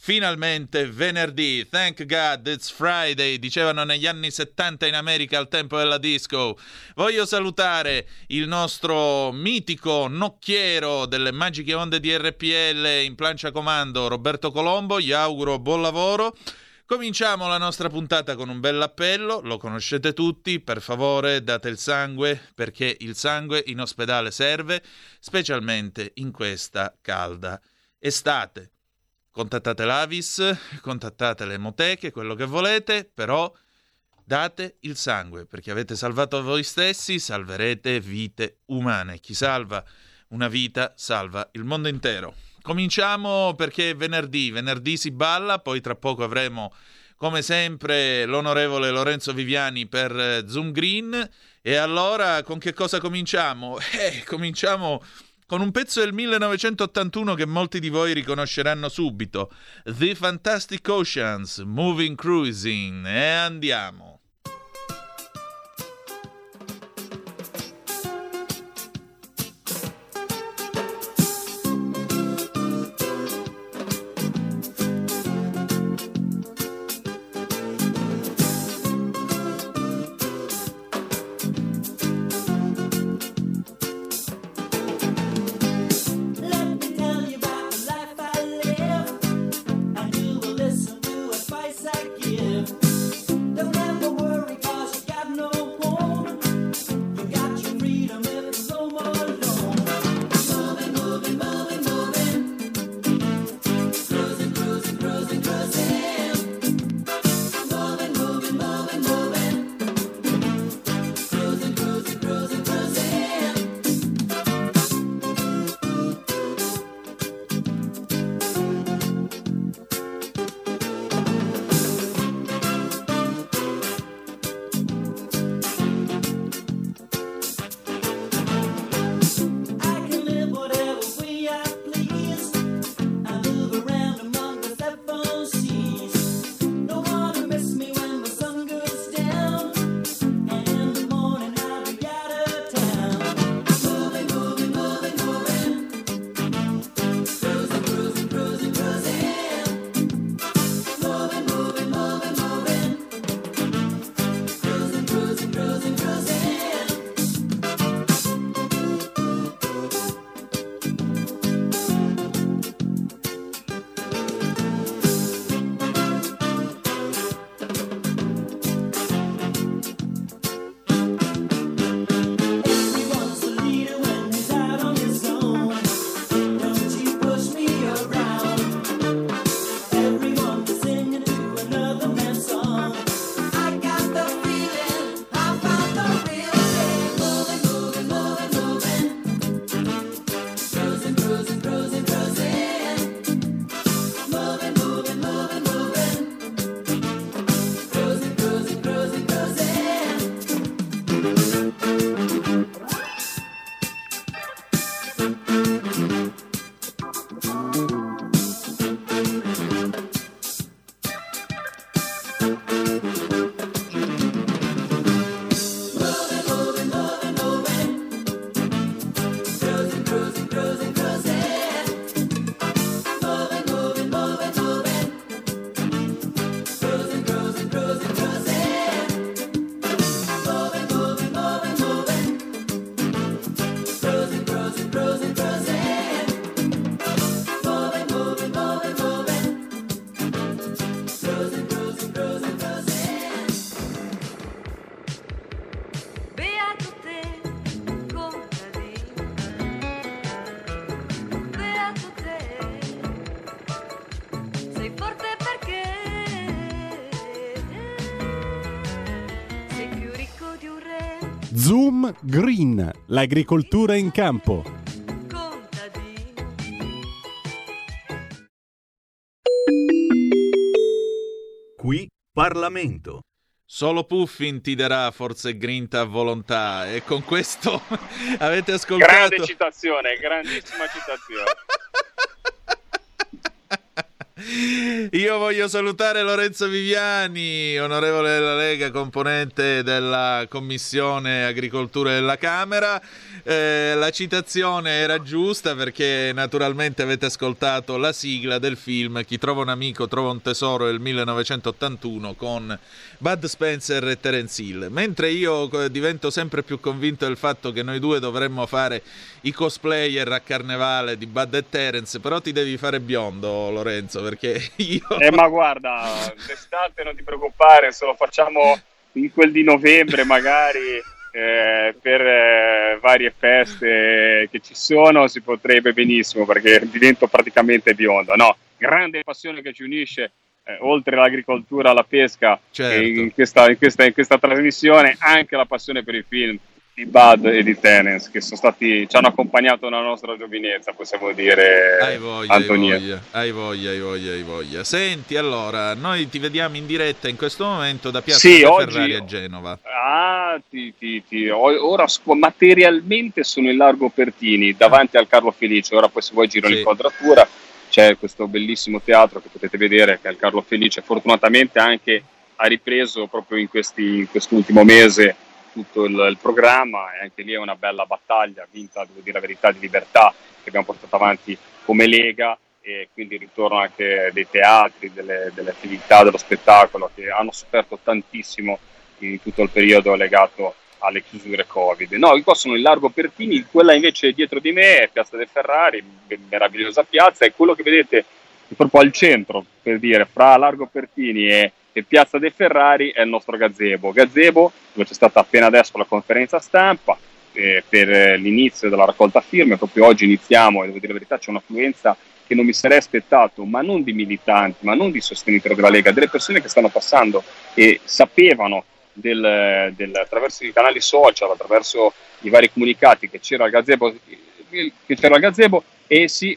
Finalmente venerdì, thank God it's Friday, dicevano negli anni 70 in America al tempo della disco. Voglio salutare il nostro mitico nocchiero delle magiche onde di RPL in plancia comando, Roberto Colombo, gli auguro buon lavoro. Cominciamo la nostra puntata con un bell'appello, lo conoscete tutti, per favore date il sangue perché il sangue in ospedale serve, specialmente in questa calda estate. Contattate l'Avis, contattate le emoteche, quello che volete, però date il sangue perché avete salvato voi stessi, salverete vite umane. Chi salva una vita salva il mondo intero. Cominciamo perché è venerdì, venerdì si balla, poi tra poco avremo come sempre l'onorevole Lorenzo Viviani per eh, Zoom Green e allora con che cosa cominciamo? Eh, cominciamo con un pezzo del 1981 che molti di voi riconosceranno subito, The Fantastic Oceans, Moving Cruising, e andiamo. Green, l'agricoltura in campo. Qui Parlamento. Solo Puffin ti darà forza e grinta a volontà e con questo avete ascoltato... Grande citazione, grandissima citazione. Io voglio salutare Lorenzo Viviani, onorevole della Lega, componente della Commissione Agricoltura della Camera. Eh, la citazione era giusta perché naturalmente avete ascoltato la sigla del film Chi trova un amico trova un tesoro del 1981 con Bud Spencer e Terence Hill. Mentre io divento sempre più convinto del fatto che noi due dovremmo fare i cosplayer a carnevale di Bud e Terence, però ti devi fare biondo, Lorenzo, perché io... Eh, ma guarda, d'estate non ti preoccupare, se lo facciamo in quel di novembre magari eh, per eh, varie feste che ci sono si potrebbe benissimo perché divento praticamente biondo. No, grande passione che ci unisce eh, oltre l'agricoltura alla pesca certo. in, questa, in, questa, in, questa, trasmissione anche la passione per i film di Bud e di Tenens che sono stati, ci hanno accompagnato nella nostra giovinezza, possiamo dire. Hai voglia, Antonia. hai voglia, hai voglia, hai voglia, hai voglia. Senti, allora, noi ti vediamo in diretta in questo momento da Piazza sì, Ferrari a Genova. Ah, ti, ti, ti, ora materialmente sono in Largo Pertini, davanti al Carlo Felice, ora poi se vuoi giro sì. l'inquadratura, c'è questo bellissimo teatro che potete vedere, che è il Carlo Felice, fortunatamente anche ha ripreso proprio in, questi, in quest'ultimo mese tutto il, il, programma e anche lì è una bella battaglia vinta, devo dire la verità, di libertà che abbiamo portato avanti come Lega e quindi il ritorno anche dei teatri, delle, delle attività, dello spettacolo che hanno sofferto tantissimo in tutto il periodo legato alle chiusure Covid. No, qua sono in Largo Pertini, quella invece dietro di me è Piazza del Ferrari, meravigliosa piazza, e quello che vedete proprio al centro, per dire, fra Largo Pertini e e Piazza dei Ferrari è il nostro gazebo. Gazebo dove c'è stata appena adesso la conferenza stampa eh, per l'inizio della raccolta firme, proprio oggi iniziamo e devo dire la verità c'è un'affluenza che non mi sarei aspettato, ma non di militanti, ma non di sostenitori della Lega, delle persone che stanno passando e sapevano del, del, attraverso i canali social, attraverso i vari comunicati che c'era il gazebo, che c'era il gazebo e si,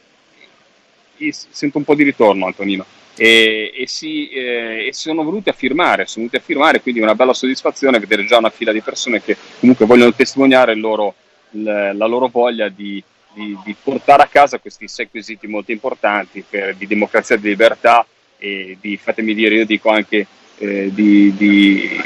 sento un po' di ritorno Antonino e, e, si, eh, e, sono venuti a firmare, sono venuti a firmare, quindi è una bella soddisfazione vedere già una fila di persone che comunque vogliono testimoniare loro, la loro voglia di, di, di, portare a casa questi sei quesiti molto importanti per, di democrazia di libertà e di, fatemi dire, io dico anche eh, di, di,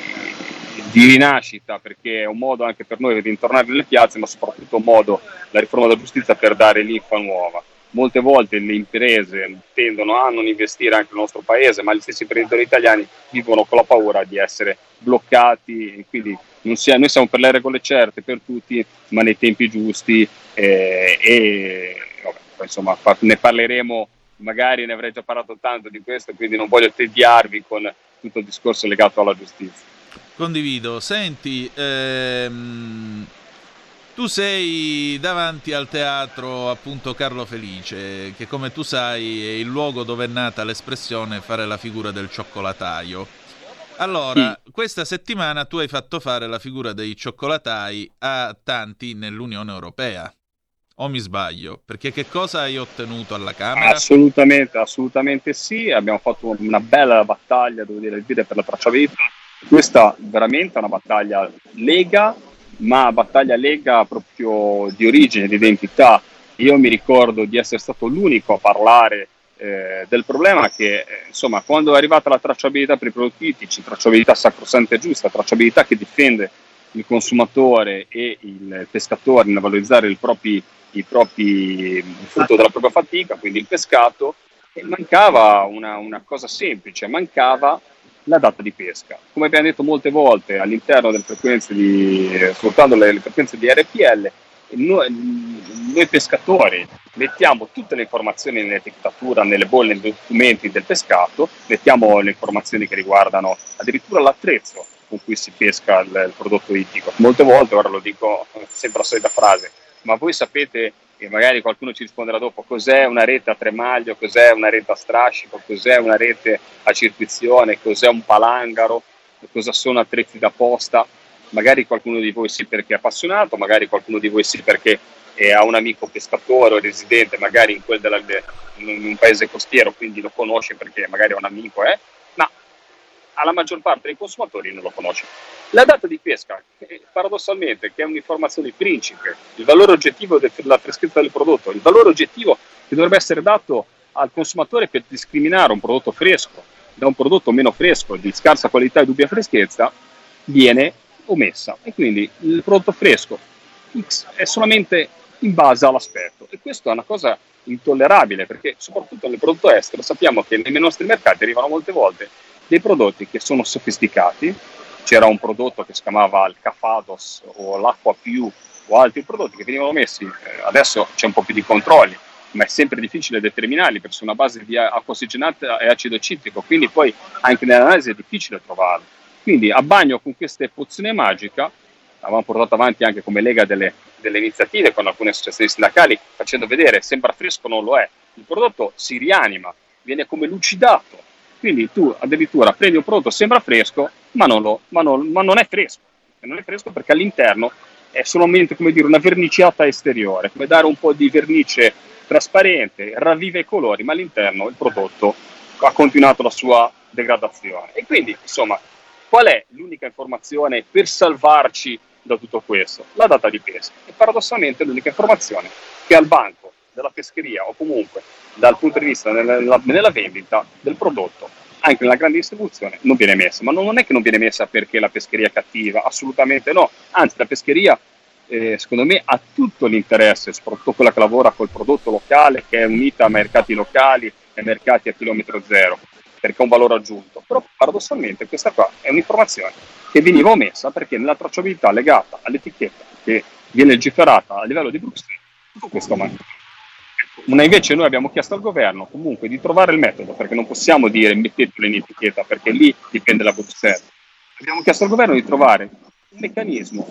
di, rinascita, perché è un modo anche per noi di ritornare nelle piazze, ma soprattutto un modo, la riforma della giustizia, per dare linfa nuova molte volte le imprese tendono a non investire anche nel nostro paese, ma gli stessi imprenditori italiani vivono con la paura di essere bloccati, quindi sia, noi siamo per le regole certe per tutti, ma nei tempi giusti eh, e vabbè, insomma ne parleremo, magari ne avrei già parlato tanto di questo, quindi non voglio tediarvi con tutto il discorso legato alla giustizia. Condivido, senti, ehm tu sei davanti al teatro appunto Carlo Felice, che come tu sai è il luogo dove è nata l'espressione fare la figura del cioccolataio. Allora, sì. questa settimana tu hai fatto fare la figura dei cioccolatai a tanti nell'Unione Europea. O mi sbaglio? Perché che cosa hai ottenuto alla Camera? Assolutamente, assolutamente sì. Abbiamo fatto una bella battaglia, devo dire, per la tracciabilità. Questa veramente è una battaglia lega ma battaglia Lega proprio di origine, di identità. Io mi ricordo di essere stato l'unico a parlare eh, del problema che, eh, insomma, quando è arrivata la tracciabilità per i prodotti ittici, tracciabilità sacrosanta e giusta, tracciabilità che difende il consumatore e il pescatore nel valorizzare il, propri, i propri, il frutto della propria fatica, quindi il pescato, mancava una, una cosa semplice, mancava la data di pesca. Come abbiamo detto molte volte all'interno delle frequenze di, sfruttando le, le frequenze di RPL, noi, noi, pescatori mettiamo tutte le informazioni nell'etichettatura, nelle bolle, nei documenti del pescato, mettiamo le informazioni che riguardano addirittura l'attrezzo con cui si pesca il, il prodotto ittico. Molte volte, ora lo dico sempre la solita frase, ma voi sapete e magari qualcuno ci risponderà dopo cos'è una rete a tremaglio, cos'è una rete a strascico, cos'è una rete a circuizione, cos'è un palangaro, cosa sono attrezzi da posta. Magari qualcuno di voi sì perché è appassionato, magari qualcuno di voi sì perché ha un amico pescatore o residente, magari in, della, in un paese costiero, quindi lo conosce perché magari è un amico, eh? Alla maggior parte dei consumatori non lo conosce. La data di pesca, paradossalmente, che è un'informazione principe, il valore oggettivo della freschezza del prodotto, il valore oggettivo che dovrebbe essere dato al consumatore per discriminare un prodotto fresco da un prodotto meno fresco, di scarsa qualità e dubbia freschezza, viene omessa. E quindi il prodotto fresco X è solamente in base all'aspetto. E questa è una cosa intollerabile perché soprattutto nel prodotto estero sappiamo che nei nostri mercati arrivano molte volte dei prodotti che sono sofisticati. C'era un prodotto che si chiamava il Cafados o l'Acqua Più o altri prodotti che venivano messi, eh, adesso c'è un po' più di controlli, ma è sempre difficile determinarli perché sono a base di acqua ossigenata e acido citrico, quindi poi anche nell'analisi è difficile trovarli. Quindi a bagno con queste pozioni magica, avevamo portato avanti anche come Lega delle, delle iniziative con alcune associazioni sindacali, facendo vedere, sembra fresco, non lo è. Il prodotto si rianima, viene come lucidato. Quindi tu addirittura prendi un prodotto, sembra fresco, ma non, lo, ma non, ma non è fresco. E non è fresco perché all'interno è solamente come dire, una verniciata esteriore, come dare un po' di vernice trasparente, ravviva i colori, ma all'interno il prodotto ha continuato la sua degradazione. E quindi, insomma, qual è l'unica informazione per salvarci da tutto questo? La data di pesca. E paradossalmente l'unica informazione che al banco della pescheria o comunque dal punto di vista nella, nella vendita del prodotto anche nella grande distribuzione non viene messa, ma non è che non viene messa perché la pescheria è cattiva, assolutamente no, anzi la pescheria eh, secondo me ha tutto l'interesse, soprattutto quella che lavora col prodotto locale, che è unita a mercati locali e mercati a chilometro zero, perché ha un valore aggiunto. Però paradossalmente questa qua è un'informazione che veniva omessa perché nella tracciabilità legata all'etichetta che viene legiferata a livello di Bruxelles, tutto questo manca. Una invece noi abbiamo chiesto al governo comunque di trovare il metodo, perché non possiamo dire mettetelo in etichetta, perché lì dipende da Bruxelles. Abbiamo chiesto al governo di trovare un meccanismo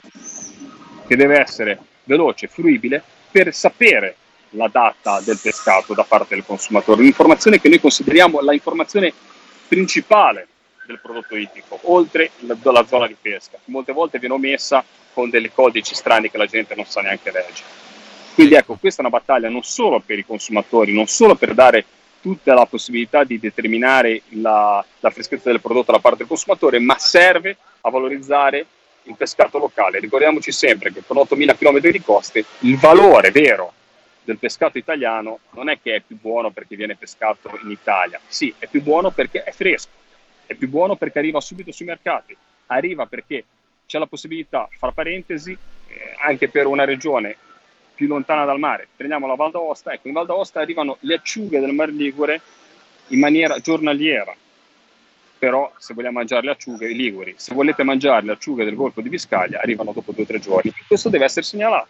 che deve essere veloce, fruibile, per sapere la data del pescato da parte del consumatore, un'informazione che noi consideriamo la informazione principale del prodotto ittico, oltre la, la zona di pesca, che molte volte viene omessa con dei codici strani che la gente non sa neanche leggere. Quindi ecco, questa è una battaglia non solo per i consumatori, non solo per dare tutta la possibilità di determinare la, la freschezza del prodotto da parte del consumatore, ma serve a valorizzare il pescato locale. Ricordiamoci sempre che con 8.000 km di coste il valore vero del pescato italiano non è che è più buono perché viene pescato in Italia, sì, è più buono perché è fresco, è più buono perché arriva subito sui mercati, arriva perché c'è la possibilità, fra parentesi, eh, anche per una regione più lontana dal mare, prendiamo la Val d'Aosta, ecco, in Val d'Aosta arrivano le acciughe del Mar Ligure in maniera giornaliera, però se vogliamo mangiare le acciughe liguri, se volete mangiare le acciughe del Golfo di Biscaglia, arrivano dopo due o tre giorni. Questo deve essere segnalato,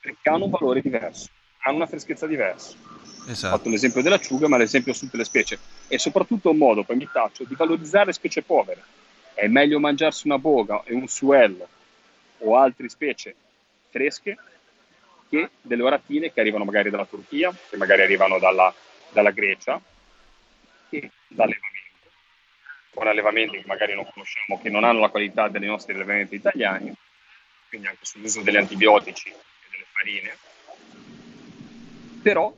perché hanno un valore diverso, hanno una freschezza diversa. Esatto. Ho fatto l'esempio delle acciughe, ma l'esempio su tutte le specie. E soprattutto un modo, poi mi taccio, di valorizzare le specie povere. È meglio mangiarsi una boga e un suello o altre specie fresche che delle oratine che arrivano magari dalla Turchia, che magari arrivano dalla, dalla Grecia, che dall'allevamento con allevamenti che magari non conosciamo, che non hanno la qualità dei nostri allevamenti italiani, quindi anche sull'uso degli antibiotici e delle farine, però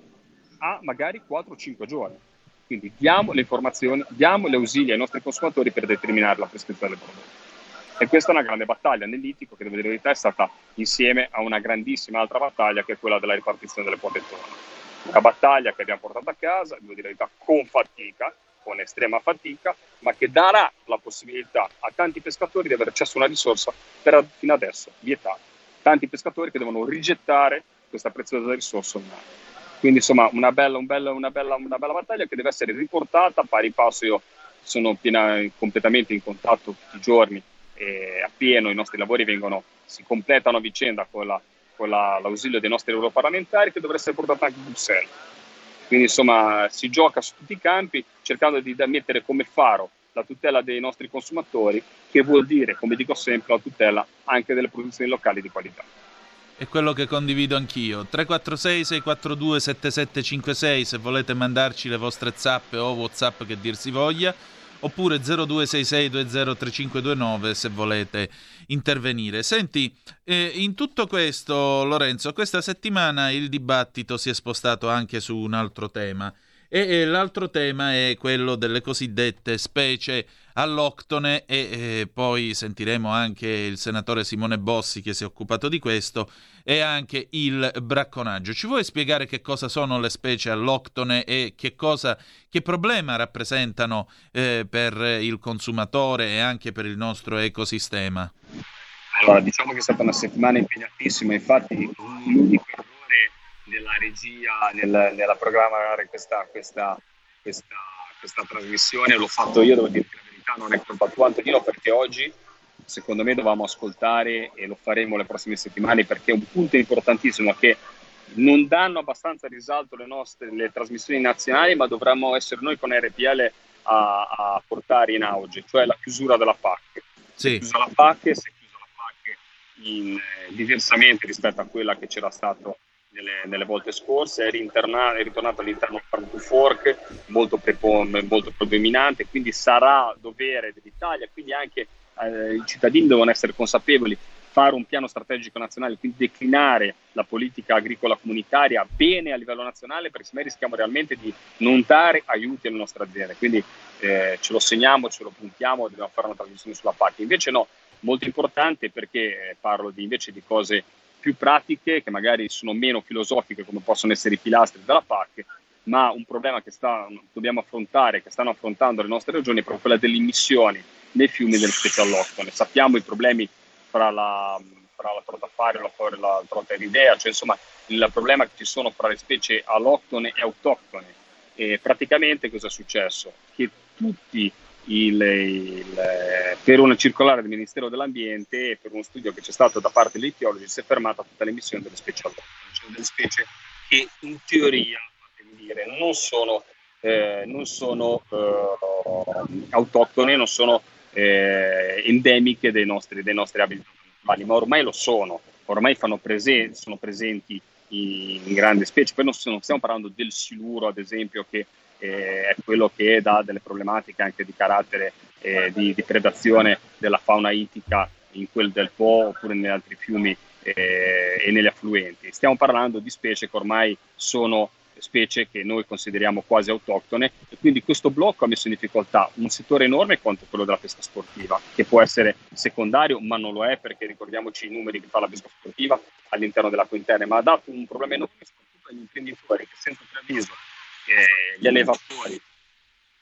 ha magari 4-5 giorni. Quindi diamo le informazioni, diamo le ausili ai nostri consumatori per determinare la prescrizione del prodotto. E questa è una grande battaglia nell'itico che, devo dire la verità, è stata insieme a una grandissima altra battaglia che è quella della ripartizione delle quote Una battaglia che abbiamo portato a casa, devo dire la verità, con fatica, con estrema fatica, ma che darà la possibilità a tanti pescatori di avere accesso a una risorsa per fino adesso vietata. Tanti pescatori che devono rigettare questa preziosa risorsa Quindi insomma una bella, un bella, una, bella, una bella, battaglia che deve essere riportata pari passo. Io sono piena, completamente in contatto tutti i giorni e appieno i nostri lavori vengono, si completano a vicenda con, la, con la, l'ausilio dei nostri europarlamentari che dovrebbe essere portato anche a Bruxelles quindi insomma si gioca su tutti i campi cercando di mettere come faro la tutela dei nostri consumatori, che vuol dire, come dico sempre, la tutela anche delle produzioni locali di qualità. È quello che condivido anch'io. 346 642 7756 se volete mandarci le vostre zappe o WhatsApp che dir si voglia oppure 0266203529 se volete intervenire. Senti, eh, in tutto questo, Lorenzo, questa settimana il dibattito si è spostato anche su un altro tema E, e l'altro tema è quello delle cosiddette specie alloctone e, e poi sentiremo anche il senatore Simone Bossi che si è occupato di questo e anche il bracconaggio. Ci vuoi spiegare che cosa sono le specie alloctone e che, cosa, che problema rappresentano eh, per il consumatore e anche per il nostro ecosistema? Allora, diciamo che è stata una settimana impegnatissima, infatti l'unico errore della regia nel, nella programmare questa, questa, questa, questa, trasmissione l'ho fatto io, devo dire la verità, non è colpa tua Antonino, perché oggi secondo me dovevamo ascoltare e lo faremo le prossime settimane perché è un punto importantissimo che non danno abbastanza risalto le nostre le trasmissioni nazionali, ma dovremmo essere noi con RPL a, a portare in auge, cioè la chiusura della PAC. Sì. Si è chiusa la PAC, si è chiusa la PAC in, diversamente rispetto a quella che c'era stato nelle, nelle volte scorse, è, è ritornato all'interno farm to fork molto, molto predominante, quindi sarà dovere dell'Italia, quindi anche eh, i cittadini devono essere consapevoli, fare un piano strategico nazionale, quindi declinare la politica agricola comunitaria bene a livello nazionale, perché se noi rischiamo realmente di non dare aiuti alle nostre aziende. Quindi eh, ce lo segniamo, ce lo puntiamo, dobbiamo fare una trasmissione sulla PAC. Invece no, molto importante perché eh, parlo di, invece di cose più pratiche, che magari sono meno filosofiche come possono essere i pilastri della PAC, ma un problema che sta, dobbiamo affrontare, che stanno affrontando le nostre regioni, è proprio quella delle immissioni nei fiumi delle specie alloctone. Sappiamo i problemi fra la, fra la trota fare e la, la trota eridea, cioè insomma il problema che ci sono fra le specie alloctone e autoctone. E praticamente cosa è successo? Che tutti il, il, per una circolare del Ministero dell'Ambiente e per uno studio che c'è stato da parte degli etiologi si è fermata tutta l'emissione delle specie alloctone, cioè delle specie che in teoria dire, non sono, eh, non sono eh, autoctone, non sono eh, endemiche dei nostri, dei nostri habitat naturali, ma ormai lo sono, ormai presen- sono presenti in, in grandi specie. Poi non, non, stiamo parlando del siluro, ad esempio, che eh, è quello che dà delle problematiche anche di carattere eh, di, di, predazione della fauna ittica in quel del Po oppure negli altri fiumi eh, e negli affluenti. Stiamo parlando di specie che ormai sono specie che noi consideriamo quasi autoctone e quindi questo blocco ha messo in difficoltà un settore enorme quanto quello della pesca sportiva, che può essere secondario, ma non lo è perché ricordiamoci i numeri che fa la pesca sportiva all'interno della interna, ma ha dato un problema enorme soprattutto agli imprenditori che senza preavviso eh, gli allevatori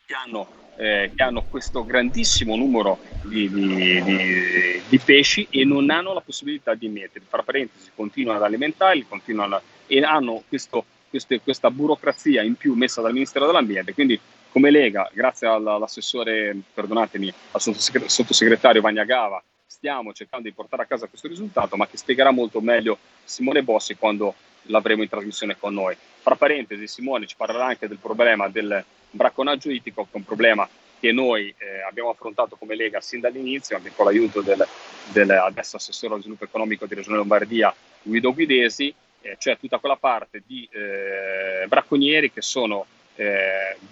che hanno, eh, che hanno, questo grandissimo numero di, di, di, di, pesci e non hanno la possibilità di mettere. Tra parentesi, continuano ad alimentarli, continuano a, e hanno questo queste, questa burocrazia in più messa dal Ministero dell'Ambiente. Quindi come Lega, grazie all'assessore, perdonatemi, al sottosegretario Vagnagava, stiamo cercando di portare a casa questo risultato, ma che spiegherà molto meglio Simone Bossi quando l'avremo in trasmissione con noi. Fra parentesi, Simone ci parlerà anche del problema del bracconaggio itico, che è un problema che noi eh, abbiamo affrontato come Lega sin dall'inizio, anche con l'aiuto del, del adesso assessore allo sviluppo economico di Regione Lombardia, Guido Guidesi, eh, cioè tutta quella parte di eh, bracconieri che sono eh, di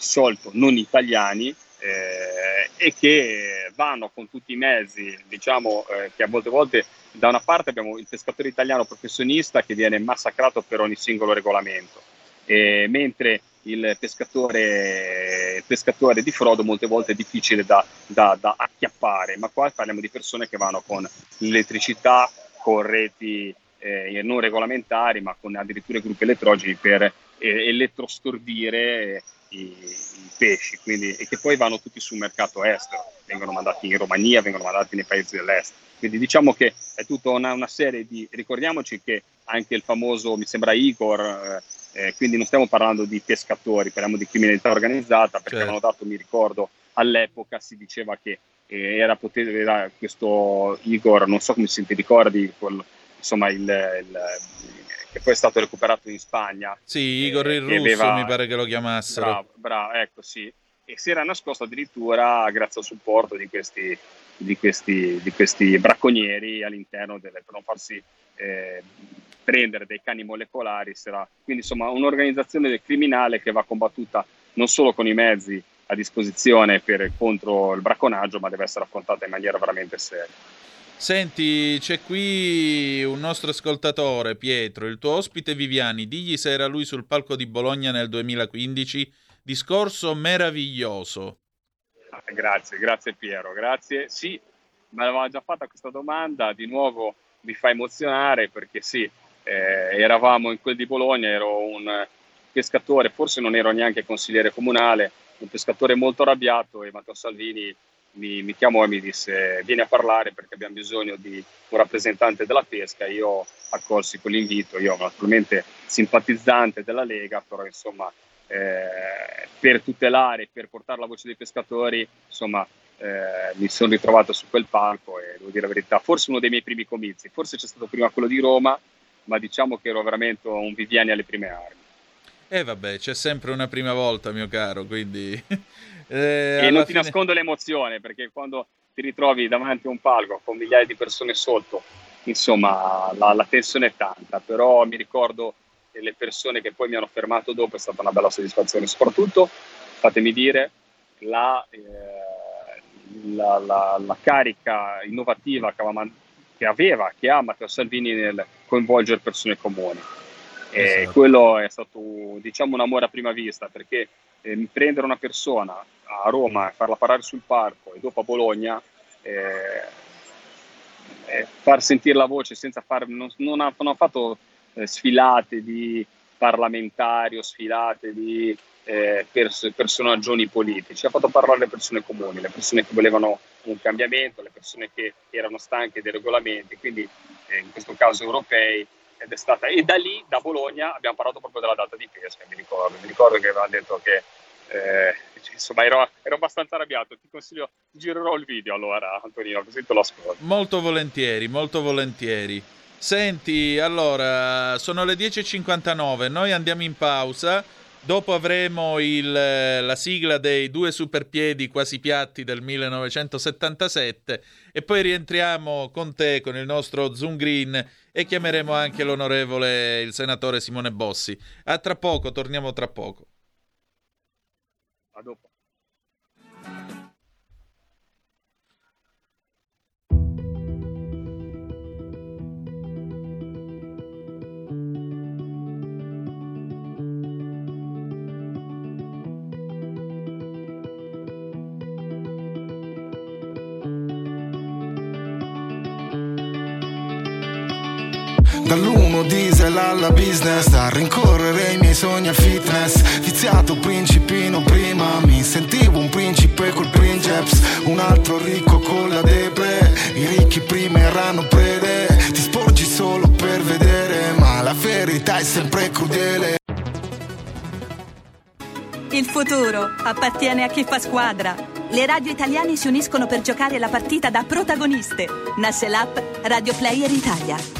solito non italiani eh, e che vanno con tutti i mezzi, diciamo eh, che a volte, a volte da una parte abbiamo il pescatore italiano professionista che viene massacrato per ogni singolo regolamento, mentre il pescatore, il pescatore, di frodo molte volte è difficile da, da, da, acchiappare, ma qua parliamo di persone che vanno con l'elettricità, con reti eh, non regolamentari, ma con addirittura gruppi elettrogeni per eh, elettrostordire i, i, pesci, quindi, e che poi vanno tutti sul mercato estero, vengono mandati in Romania, vengono mandati nei paesi dell'est. Quindi diciamo che è tutta una, una serie di... ricordiamoci che anche il famoso, mi sembra Igor, eh, eh, quindi non stiamo parlando di pescatori, parliamo di criminalità organizzata, perché certo. avevano dato, mi ricordo, all'epoca si diceva che eh, era, era, questo Igor, non so come si ti ricordi, quel, insomma, il, il, che poi è stato recuperato in Spagna. Sì, Igor il Russo aveva, mi pare che lo chiamassero. Bravo, bravo, ecco sì. E si era nascosto addirittura grazie al supporto di questi, di questi, di questi bracconieri all'interno delle, per non farsi eh, prendere dei cani molecolari. Sarà, quindi insomma un'organizzazione criminale che va combattuta non solo con i mezzi a disposizione per, contro il bracconaggio, ma deve essere affrontata in maniera veramente seria. Senti, c'è qui un nostro ascoltatore, Pietro, il tuo ospite Viviani, digli se era lui sul palco di Bologna nel 2015. Discorso meraviglioso. Grazie, grazie Piero, grazie. Sì, me l'aveva già fatta questa domanda, di nuovo mi fa emozionare perché sì, eh, eravamo in quel di Bologna, ero un pescatore, forse non ero neanche consigliere comunale, un pescatore molto arrabbiato e Matteo Salvini mi, mi, chiamò e mi disse vieni a parlare perché abbiamo bisogno di un rappresentante della pesca. Io accolsi quell'invito, io naturalmente simpatizzante della Lega, però insomma eh, per tutelare, per portare la voce dei pescatori, insomma eh, mi sono ritrovato su quel palco e devo dire la verità, forse uno dei miei primi comizi, forse c'è stato prima quello di Roma, ma diciamo che ero veramente un Viviani alle prime armi. E eh vabbè, c'è sempre una prima volta, mio caro, quindi... eh, e non ti fine... nascondo l'emozione, perché quando ti ritrovi davanti a un palco con migliaia di persone sotto, insomma, la, la tensione è tanta, però mi ricordo le persone che poi mi hanno fermato dopo è stata una bella soddisfazione, soprattutto, fatemi dire, la, eh, la, la, la carica innovativa che aveva, che ha Matteo Salvini nel coinvolgere persone comuni esatto. quello è stato, diciamo, un amore a prima vista, perché eh, prendere una persona a Roma e farla parlare sul parco e dopo a Bologna, eh, eh, far sentire la voce senza fare, non, non, ha, non ha fatto eh, sfilate di parlamentari o sfilate di eh, pers- personaggi politici, ha fatto parlare le persone comuni, le persone che volevano un cambiamento, le persone che erano stanche dei regolamenti, quindi eh, in questo caso europei, ed è stata, e da lì, da Bologna, abbiamo parlato proprio della data di pesca, mi ricordo, mi ricordo che avevano detto che eh, insomma ero, ero, abbastanza arrabbiato, ti consiglio, girerò il video allora Antonino, così te lo ascolto. Molto volentieri, molto volentieri. Senti, allora, sono le 10.59, noi andiamo in pausa Dopo avremo il, la sigla dei due superpiedi quasi piatti del 1977 e poi rientriamo con te, con il nostro Zoom Green e chiameremo anche l'onorevole, il senatore Simone Bossi. A tra poco, torniamo tra poco. A dopo. Diesel alla business A rincorrere i miei sogni al fitness Viziato principino prima Mi sentivo un principe col princeps Un altro ricco con la depre I ricchi prima erano prede Ti sporgi solo per vedere Ma la verità è sempre crudele il futuro appartiene a chi fa squadra. Le radio italiane si uniscono per giocare la partita da protagoniste. Nasce l'app Radio Player Italia.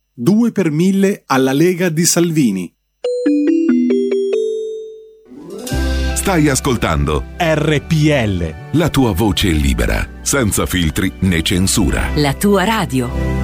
2 per 1000 alla Lega di Salvini. Stai ascoltando RPL. La tua voce libera, senza filtri né censura. La tua radio.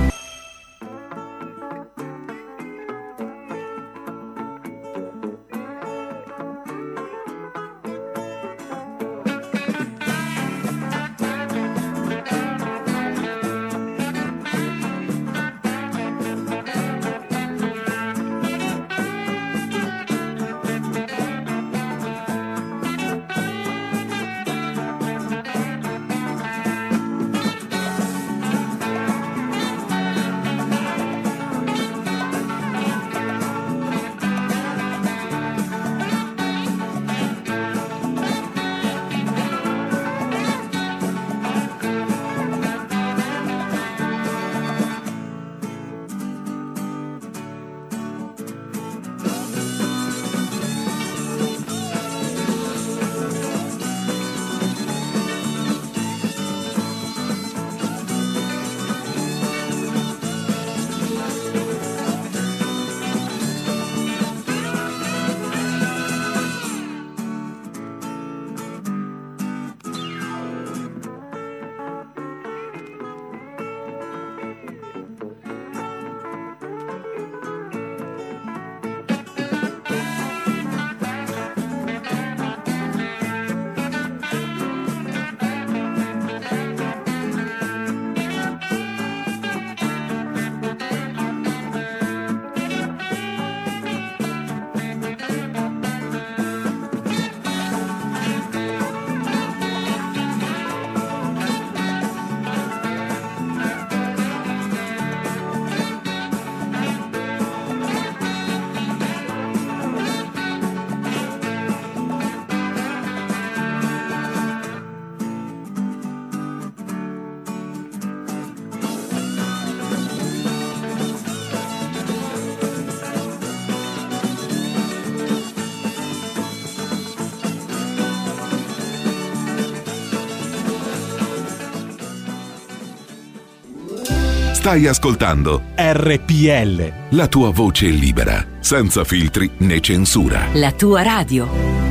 Stai ascoltando RPL. La tua voce libera, senza filtri né censura. La tua radio.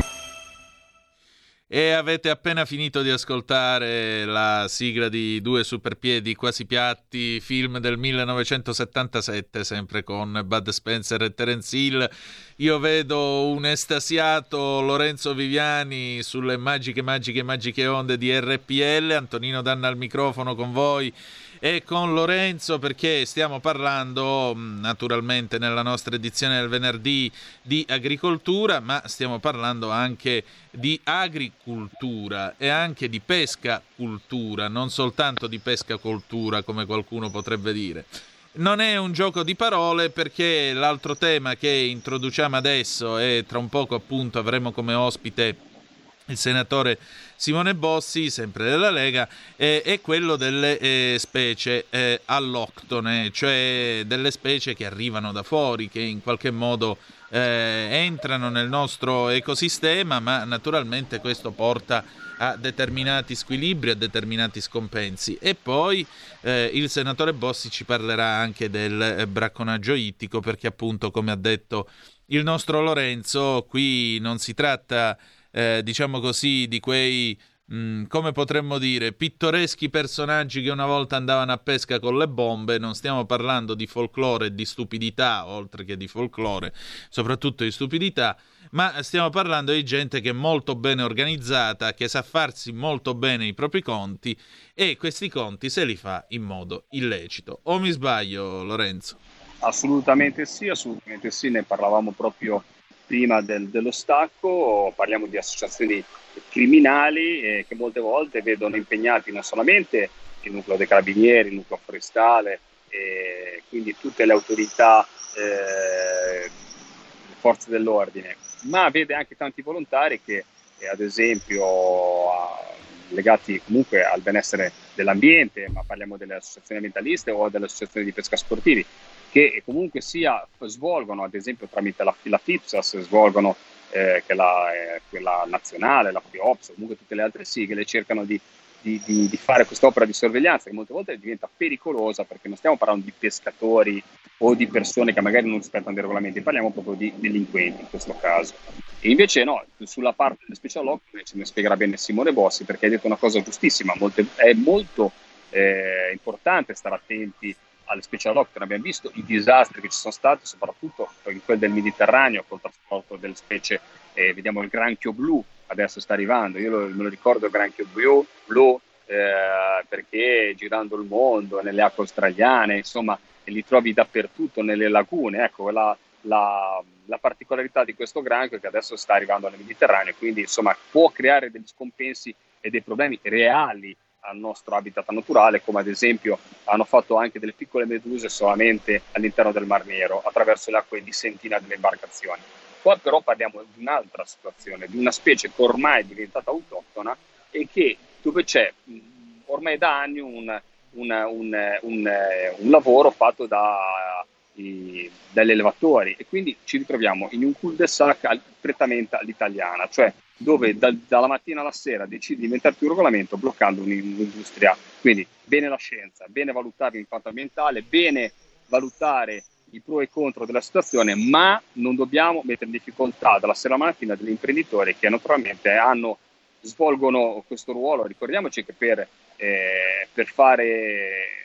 E avete appena finito di ascoltare la sigla di Due Superpiedi Quasi Piatti, film del 1977, sempre con Bud Spencer e Terence Hill. Io vedo un estasiato Lorenzo Viviani sulle magiche, magiche, magiche onde di RPL. Antonino Danna al microfono con voi e con Lorenzo perché stiamo parlando mm, naturalmente nella nostra edizione del venerdì di agricoltura, ma stiamo parlando anche di agricultura e anche di pesca cultura, non soltanto di pesca cultura come qualcuno potrebbe dire. Non è un gioco di parole perché l'altro tema che introduciamo adesso e tra un poco appunto avremo come ospite il senatore Simone Bossi, sempre della Lega, eh, è quello delle eh, specie eh, alloctone, cioè delle specie che arrivano da fuori, che in qualche modo eh, entrano nel nostro ecosistema, ma naturalmente questo porta a determinati squilibri, a determinati scompensi. E poi eh, il senatore Bossi ci parlerà anche del eh, bracconaggio ittico, perché appunto, come ha detto il nostro Lorenzo, qui non si tratta eh, diciamo così, di quei, mm, come potremmo dire, pittoreschi personaggi che una volta andavano a pesca con le bombe, non stiamo parlando di folklore e di stupidità, oltre che di folklore, soprattutto di stupidità, ma stiamo parlando di gente che è molto bene organizzata, che sa farsi molto bene i propri conti e questi conti se li fa in modo illecito. O mi sbaglio, Lorenzo? Assolutamente sì, assolutamente sì, ne parlavamo proprio prima del, dello stacco, parliamo di associazioni criminali eh, che molte volte vedono impegnati non solamente il nucleo dei carabinieri, il nucleo forestale, eh, quindi tutte le autorità, eh, forze dell'ordine, ma vede anche tanti volontari che eh, ad esempio legati comunque al benessere dell'ambiente, ma parliamo delle associazioni ambientaliste o delle associazioni di pesca sportivi, che comunque sia svolgono, ad esempio tramite la, la FIPSAS, svolgono eh, che la, eh, quella nazionale, la FIOPS, comunque tutte le altre sigle, cercano di, di, di, di fare quest'opera di sorveglianza che molte volte diventa pericolosa perché non stiamo parlando di pescatori o di persone che magari non rispettano dei regolamenti, parliamo proprio di delinquenti in questo caso. E invece no, sulla parte del special law ce ne spiegherà bene Simone Bossi perché ha detto una cosa giustissima, molte, è molto eh, importante stare attenti alle special doctor abbiamo visto i disastri che ci sono stati, soprattutto in quel del Mediterraneo col trasporto delle specie, eh, vediamo il granchio blu, adesso sta arrivando, io lo, me lo ricordo il granchio blu, blu eh, perché girando il mondo, nelle acque australiane, insomma, li trovi dappertutto, nelle lagune, ecco, la, la, la, particolarità di questo granchio è che adesso sta arrivando nel Mediterraneo, quindi insomma può creare degli scompensi e dei problemi reali al nostro habitat naturale, come ad esempio hanno fatto anche delle piccole meduse solamente all'interno del Mar Nero attraverso le acque di sentina delle imbarcazioni. Qua però parliamo di un'altra situazione, di una specie che ormai è diventata autoctona e che dove c'è ormai da anni un, un, un, un lavoro fatto da, i, dagli elevatori e quindi ci ritroviamo in un cul-de-sac prettamente all'italiana, cioè dove da, dalla mattina alla sera decidi di inventarti un regolamento bloccando un'industria. Quindi bene la scienza, bene valutare l'impatto ambientale, bene valutare i pro e i contro della situazione, ma non dobbiamo mettere in difficoltà dalla sera alla mattina degli imprenditori che naturalmente hanno, svolgono questo ruolo. Ricordiamoci che per, eh, per fare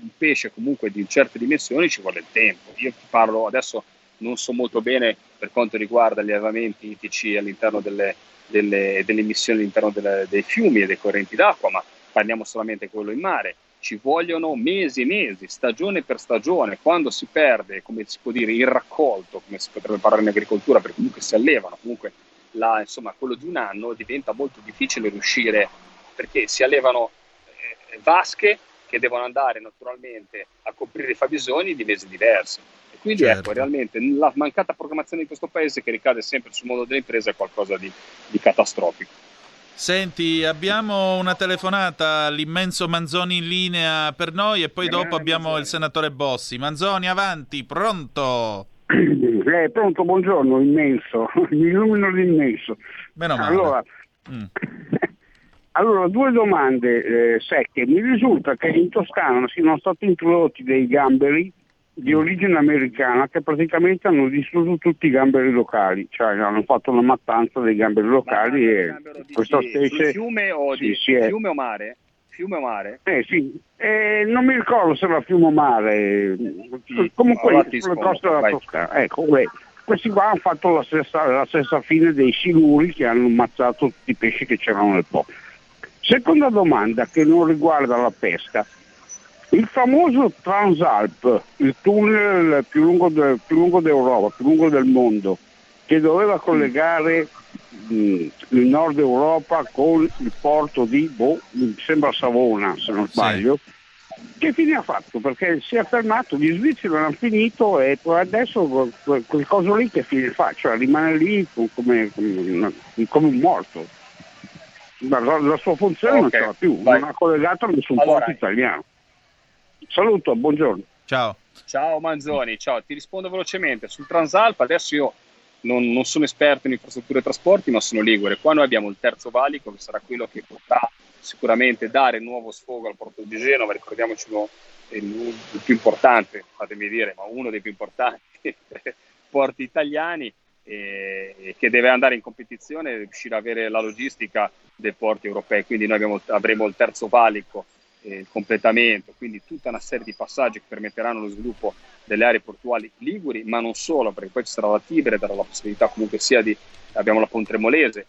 un pesce comunque di certe dimensioni ci vuole il tempo. Io ti parlo adesso non so molto bene per quanto riguarda gli allevamenti ittici all'interno delle, delle, delle emissioni all'interno delle, dei fiumi e dei correnti d'acqua, ma parliamo solamente di quello in mare. Ci vogliono mesi e mesi, stagione per stagione, quando si perde, come si può dire, il raccolto, come si potrebbe parlare in agricoltura, perché comunque si allevano, comunque la, insomma, quello di un anno diventa molto difficile riuscire, perché si allevano eh, vasche che devono andare naturalmente a coprire i fabbisogni di mesi diversi. Quindi ecco, certo. ecco, realmente la mancata programmazione di questo paese che ricade sempre sul mondo delle imprese è qualcosa di, di catastrofico. Senti, abbiamo una telefonata all'immenso Manzoni in linea per noi e poi dopo abbiamo il senatore Bossi. Manzoni, avanti, pronto? Eh, pronto, buongiorno, immenso, mi illumino l'immenso. Meno male. Allora, mm. Allora, due domande eh, secche. Mi risulta che in Toscana siano stati introdotti dei gamberi di origine americana che praticamente hanno distrutto tutti i gamberi locali, cioè hanno fatto una mattanza dei gamberi locali e questa di, specie... fiume o, sì, di, sì, fiume o mare? Fiume o mare? Eh sì, Eh, non mi ricordo se era fiume o mare, comunque allora sulle coste della. Toscana. Ecco, beh, questi qua hanno fatto la stessa, la stessa fine dei siluri che hanno ammazzato tutti i pesci che c'erano nel po'. Seconda domanda che non riguarda la pesca. Il famoso Transalp, il tunnel più lungo, de- più lungo d'Europa, più lungo del mondo, che doveva collegare mh, il nord Europa con il porto di, boh, mi sembra Savona se non sbaglio, che fine ha fatto? Perché si è fermato, gli svizzeri hanno finito e poi adesso quel, quel coso lì che fine fa? Cioè rimane lì come, come- come un morto. La, la sua funzione non Ok, ce l'ha più, vai. non ha collegato nessun Allora- porto italiano. Saluto, buongiorno. Ciao. Ciao Manzoni, ciao, ti rispondo velocemente. Sul Transalpa adesso io non, non sono esperto in infrastrutture e trasporti, ma sono ligure. Qua noi abbiamo il terzo valico, che sarà quello che potrà sicuramente dare nuovo sfogo al porto di Genova, ricordiamoci uno- il, il più importante, fatemi dire, ma uno dei più importanti porti italiani e, e che deve andare in competizione e riuscire ad avere la logistica dei porti europei. Quindi noi abbiamo- avremo il terzo valico eh, il completamento, quindi tutta una serie di passaggi che permetteranno lo sviluppo delle aree portuali liguri, ma non solo, perché poi ci sarà la Tibre, darà la possibilità comunque sia di, abbiamo la Pontremolese.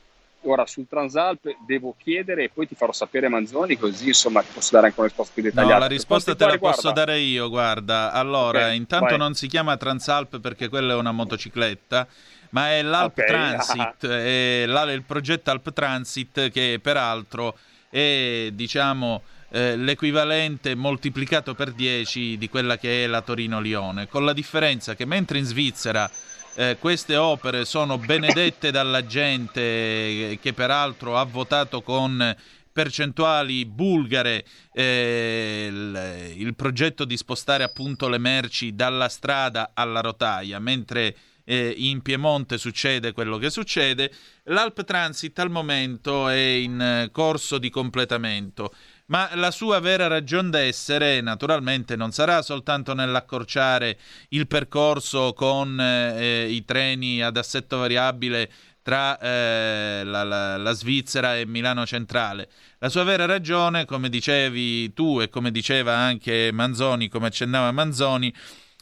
Ora sul Transalp devo chiedere e poi ti farò sapere Manzoni, così insomma ti posso dare anche una risposta più No, dettagliata. la Per risposta te la riguarda- posso dare io, guarda. Allora, Ok, intanto vai. non si chiama Transalp perché quella è una motocicletta, ma è l'Alp Ok, Transit, è la- il progetto Alp Transit che peraltro è, diciamo, eh, l'equivalente moltiplicato per 10 di quella che è la Torino-Lione, con la differenza che mentre in Svizzera eh, queste opere sono benedette dalla gente eh, che peraltro ha votato con percentuali bulgare eh, il, il progetto di spostare appunto le merci dalla strada alla rotaia, mentre eh, in Piemonte succede quello che succede, l'Alp Transit al momento è in eh, corso di completamento. Ma la sua vera ragione d'essere, naturalmente, non sarà soltanto nell'accorciare il percorso con eh, i treni ad assetto variabile tra eh, la, la- la Svizzera e Milano Centrale. La sua vera ragione, come dicevi tu e come diceva anche Manzoni, come accennava Manzoni,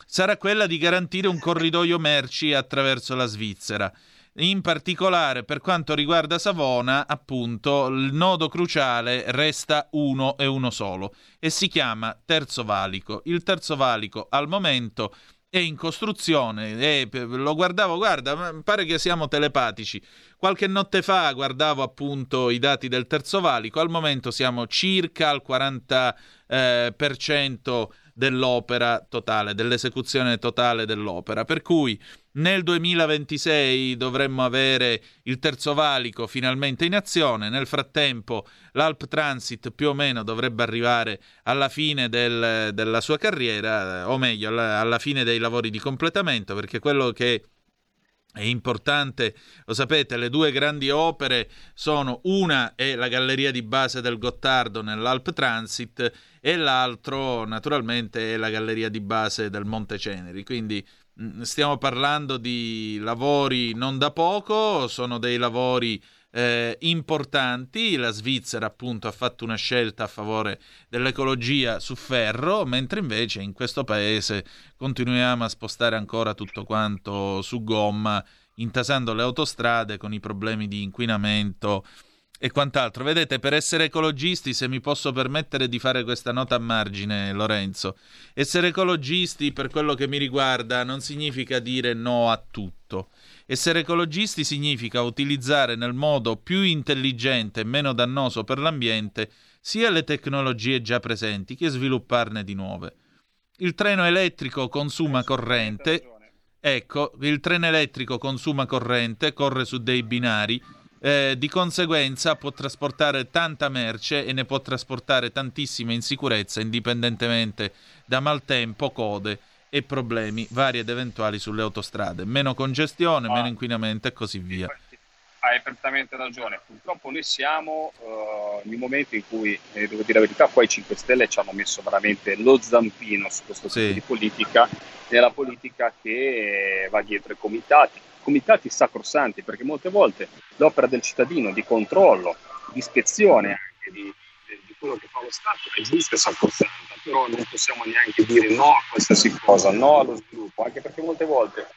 sarà quella di garantire un corridoio merci attraverso la Svizzera. In particolare per quanto riguarda Savona, appunto, il nodo cruciale resta uno e uno solo e si chiama Terzo Valico. Il Terzo Valico al momento è in costruzione e p- lo guardavo, guarda, pare che siamo telepatici. Qualche notte fa guardavo appunto i dati del Terzo Valico, al momento siamo circa al 40% eh, dell'opera totale, dell'esecuzione totale dell'opera. Per cui nel 2026 dovremmo avere il terzo valico finalmente in azione. Nel frattempo l'Alp Transit più o meno dovrebbe arrivare alla fine del- della sua carriera, o meglio, alla, alla fine dei lavori di completamento, perché quello che è importante, lo sapete, le due grandi opere sono una è la galleria di base del Gottardo nell'Alp Transit e l'altro naturalmente è la galleria di base del Monte Ceneri. Quindi stiamo parlando di lavori non da poco, sono dei lavori eh, importanti. La Svizzera appunto ha fatto una scelta a favore dell'ecologia su ferro, mentre invece in questo paese continuiamo a spostare ancora tutto quanto su gomma, intasando le autostrade con i problemi di inquinamento e quant'altro. Vedete, per essere ecologisti, se mi posso permettere di fare questa nota a margine, Lorenzo, essere ecologisti per quello che mi riguarda non significa dire no a tutto. Essere ecologisti significa utilizzare nel modo più intelligente e meno dannoso per l'ambiente sia le tecnologie già presenti che svilupparne di nuove. Il treno elettrico consuma corrente. Ecco, il treno elettrico consuma corrente, corre su dei binari, eh, di conseguenza può trasportare tanta merce e ne può trasportare tantissima in sicurezza, indipendentemente da maltempo, code e problemi vari ed eventuali sulle autostrade. Meno congestione, meno inquinamento e così via. hai perfettamente ragione. Purtroppo noi siamo uh, in un momento in cui, eh, devo dire la verità, poi i 5 Stelle ci hanno messo veramente lo zampino su questo tipo sì. di politica, nella politica che va dietro i comitati, comitati sacrosanti, perché molte volte l'opera del cittadino di controllo, di ispezione anche di, di quello che fa lo Stato è giusta e sacrosanta, però non possiamo neanche dire no a qualsiasi cosa, no allo sviluppo, anche perché molte volte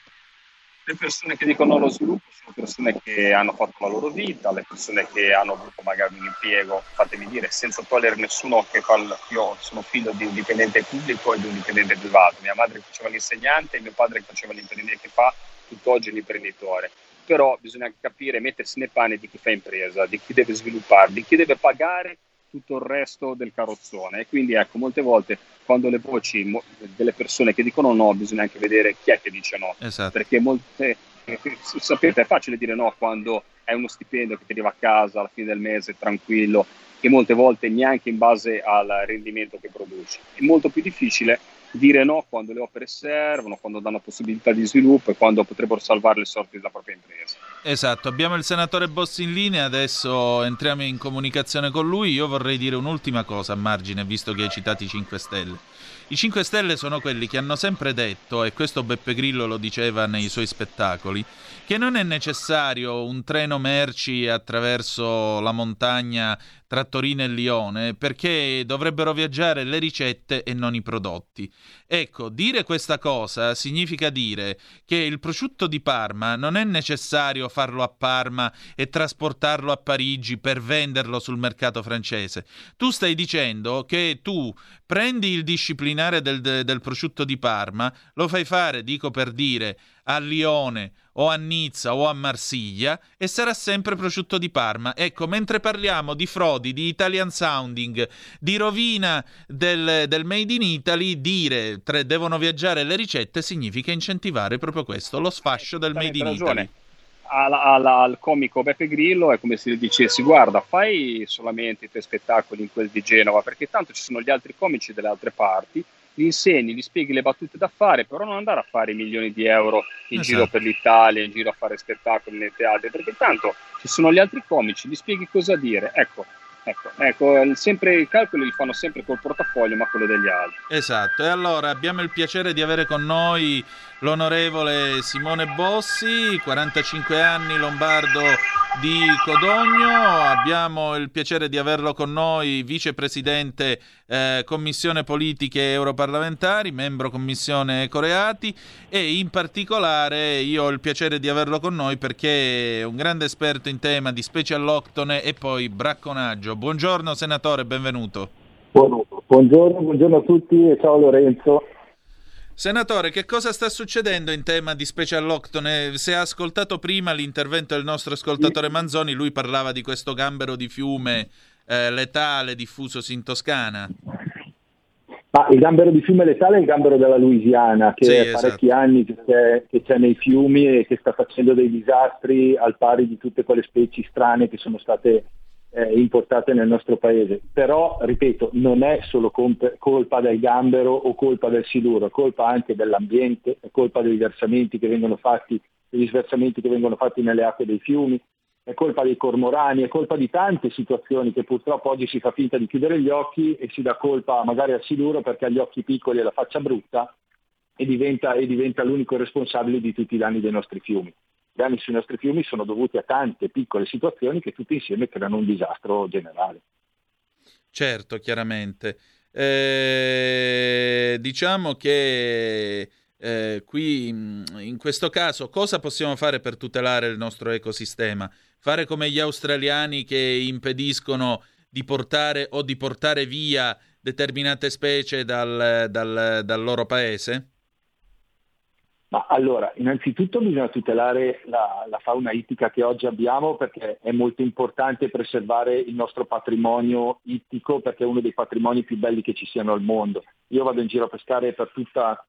le persone che dicono allo sviluppo sono persone che hanno fatto la loro vita, le persone che hanno avuto magari un impiego, fatemi dire, senza togliere nessuno che fa il, io sono figlio di un dipendente pubblico e di un dipendente privato, mia madre faceva l'insegnante mio padre faceva l'imprenditore che fa tutt'oggi l'imprenditore. Però bisogna capire, mettersi nei panni di chi fa impresa, di chi deve sviluppare, di chi deve pagare tutto il resto del carrozzone. E quindi ecco, molte volte quando le voci delle persone che dicono no, bisogna anche vedere chi è che dice no. Esatto. Perché molte, eh, sapete, è facile dire no quando hai uno stipendio che ti arriva a casa alla fine del mese tranquillo e molte volte neanche in base al rendimento che produci. È molto più difficile dire no quando le opere servono, quando danno possibilità di sviluppo e quando potrebbero salvare le sorti della propria impresa. Esatto, abbiamo il senatore Bossi in linea, adesso entriamo in comunicazione con lui. Io vorrei dire un'ultima cosa a margine, visto che hai citato i 5 Stelle. I 5 Stelle sono quelli che hanno sempre detto, e questo Beppe Grillo lo diceva nei suoi spettacoli, che non è necessario un treno merci attraverso la montagna tra Torino e Lione perché dovrebbero viaggiare le ricette e non i prodotti. Ecco, dire questa cosa significa dire che il prosciutto di Parma non è necessario farlo a Parma e trasportarlo a Parigi per venderlo sul mercato francese. Tu stai dicendo che tu prendi il disciplinare del, del prosciutto di Parma, lo fai fare, dico per dire, a Lione o a Nizza o a Marsiglia e sarà sempre prosciutto di Parma. Ecco, mentre parliamo di frodi, di Italian sounding, di rovina del, del Made in Italy, dire tre, devono viaggiare le ricette significa incentivare proprio questo, lo sfascio del Made in ragione. Italy. Alla, alla, al comico Beppe Grillo è come se gli dicessi guarda fai solamente i tuoi spettacoli in quel di Genova perché tanto ci sono gli altri comici delle altre parti gli insegni, gli spieghi le battute da fare, però non andare a fare milioni di euro in esatto. giro per l'Italia, in giro a fare spettacoli nei teatri, perché tanto ci sono gli altri comici, gli spieghi cosa dire. Ecco, Ecco, ecco, sempre i calcoli li fanno sempre col portafoglio, ma quello degli altri. Esatto, e allora abbiamo il piacere di avere con noi l'onorevole Simone Bossi, 45 anni, lombardo di Codogno. Abbiamo il piacere di averlo con noi, vicepresidente eh, Commissione Politiche Europarlamentari, membro Commissione Coreati e in particolare io ho il piacere di averlo con noi perché è un grande esperto in tema di specie alloctone e poi bracconaggio. Buongiorno senatore, benvenuto. Buongiorno, buongiorno a tutti e ciao Lorenzo. Senatore, che cosa sta succedendo in tema di specie alloctone? Se ha ascoltato prima l'intervento del nostro ascoltatore Manzoni, lui parlava di questo gambero di fiume eh, letale diffusosi in Toscana. Ah, il gambero di fiume letale è il gambero della Louisiana, che sì, è esatto. parecchi anni che c'è, che c'è, nei fiumi e che sta facendo dei disastri al pari di tutte quelle specie strane che sono state eh, importate nel nostro paese. Però, ripeto, non è solo comp- colpa del gambero o colpa del siluro, è colpa anche dell'ambiente, è colpa dei versamenti che vengono fatti, degli sversamenti che vengono fatti nelle acque dei fiumi, è colpa dei cormorani, è colpa di tante situazioni che purtroppo oggi si fa finta di chiudere gli occhi e si dà colpa magari al siluro perché ha gli occhi piccoli e la faccia brutta e diventa, e diventa l'unico responsabile di tutti i danni dei nostri fiumi danni sui nostri fiumi sono dovuti a tante piccole situazioni che tutte insieme creano un disastro generale. Certo, chiaramente. Eh, diciamo che eh, qui in questo caso cosa possiamo fare per tutelare il nostro ecosistema? Fare come gli australiani che impediscono di portare o di portare via determinate specie dal, dal, dal loro paese? Ma allora, innanzitutto bisogna tutelare la, la, fauna ittica che oggi abbiamo perché è molto importante preservare il nostro patrimonio ittico perché è uno dei patrimoni più belli che ci siano al mondo. Io vado in giro a pescare per tutta,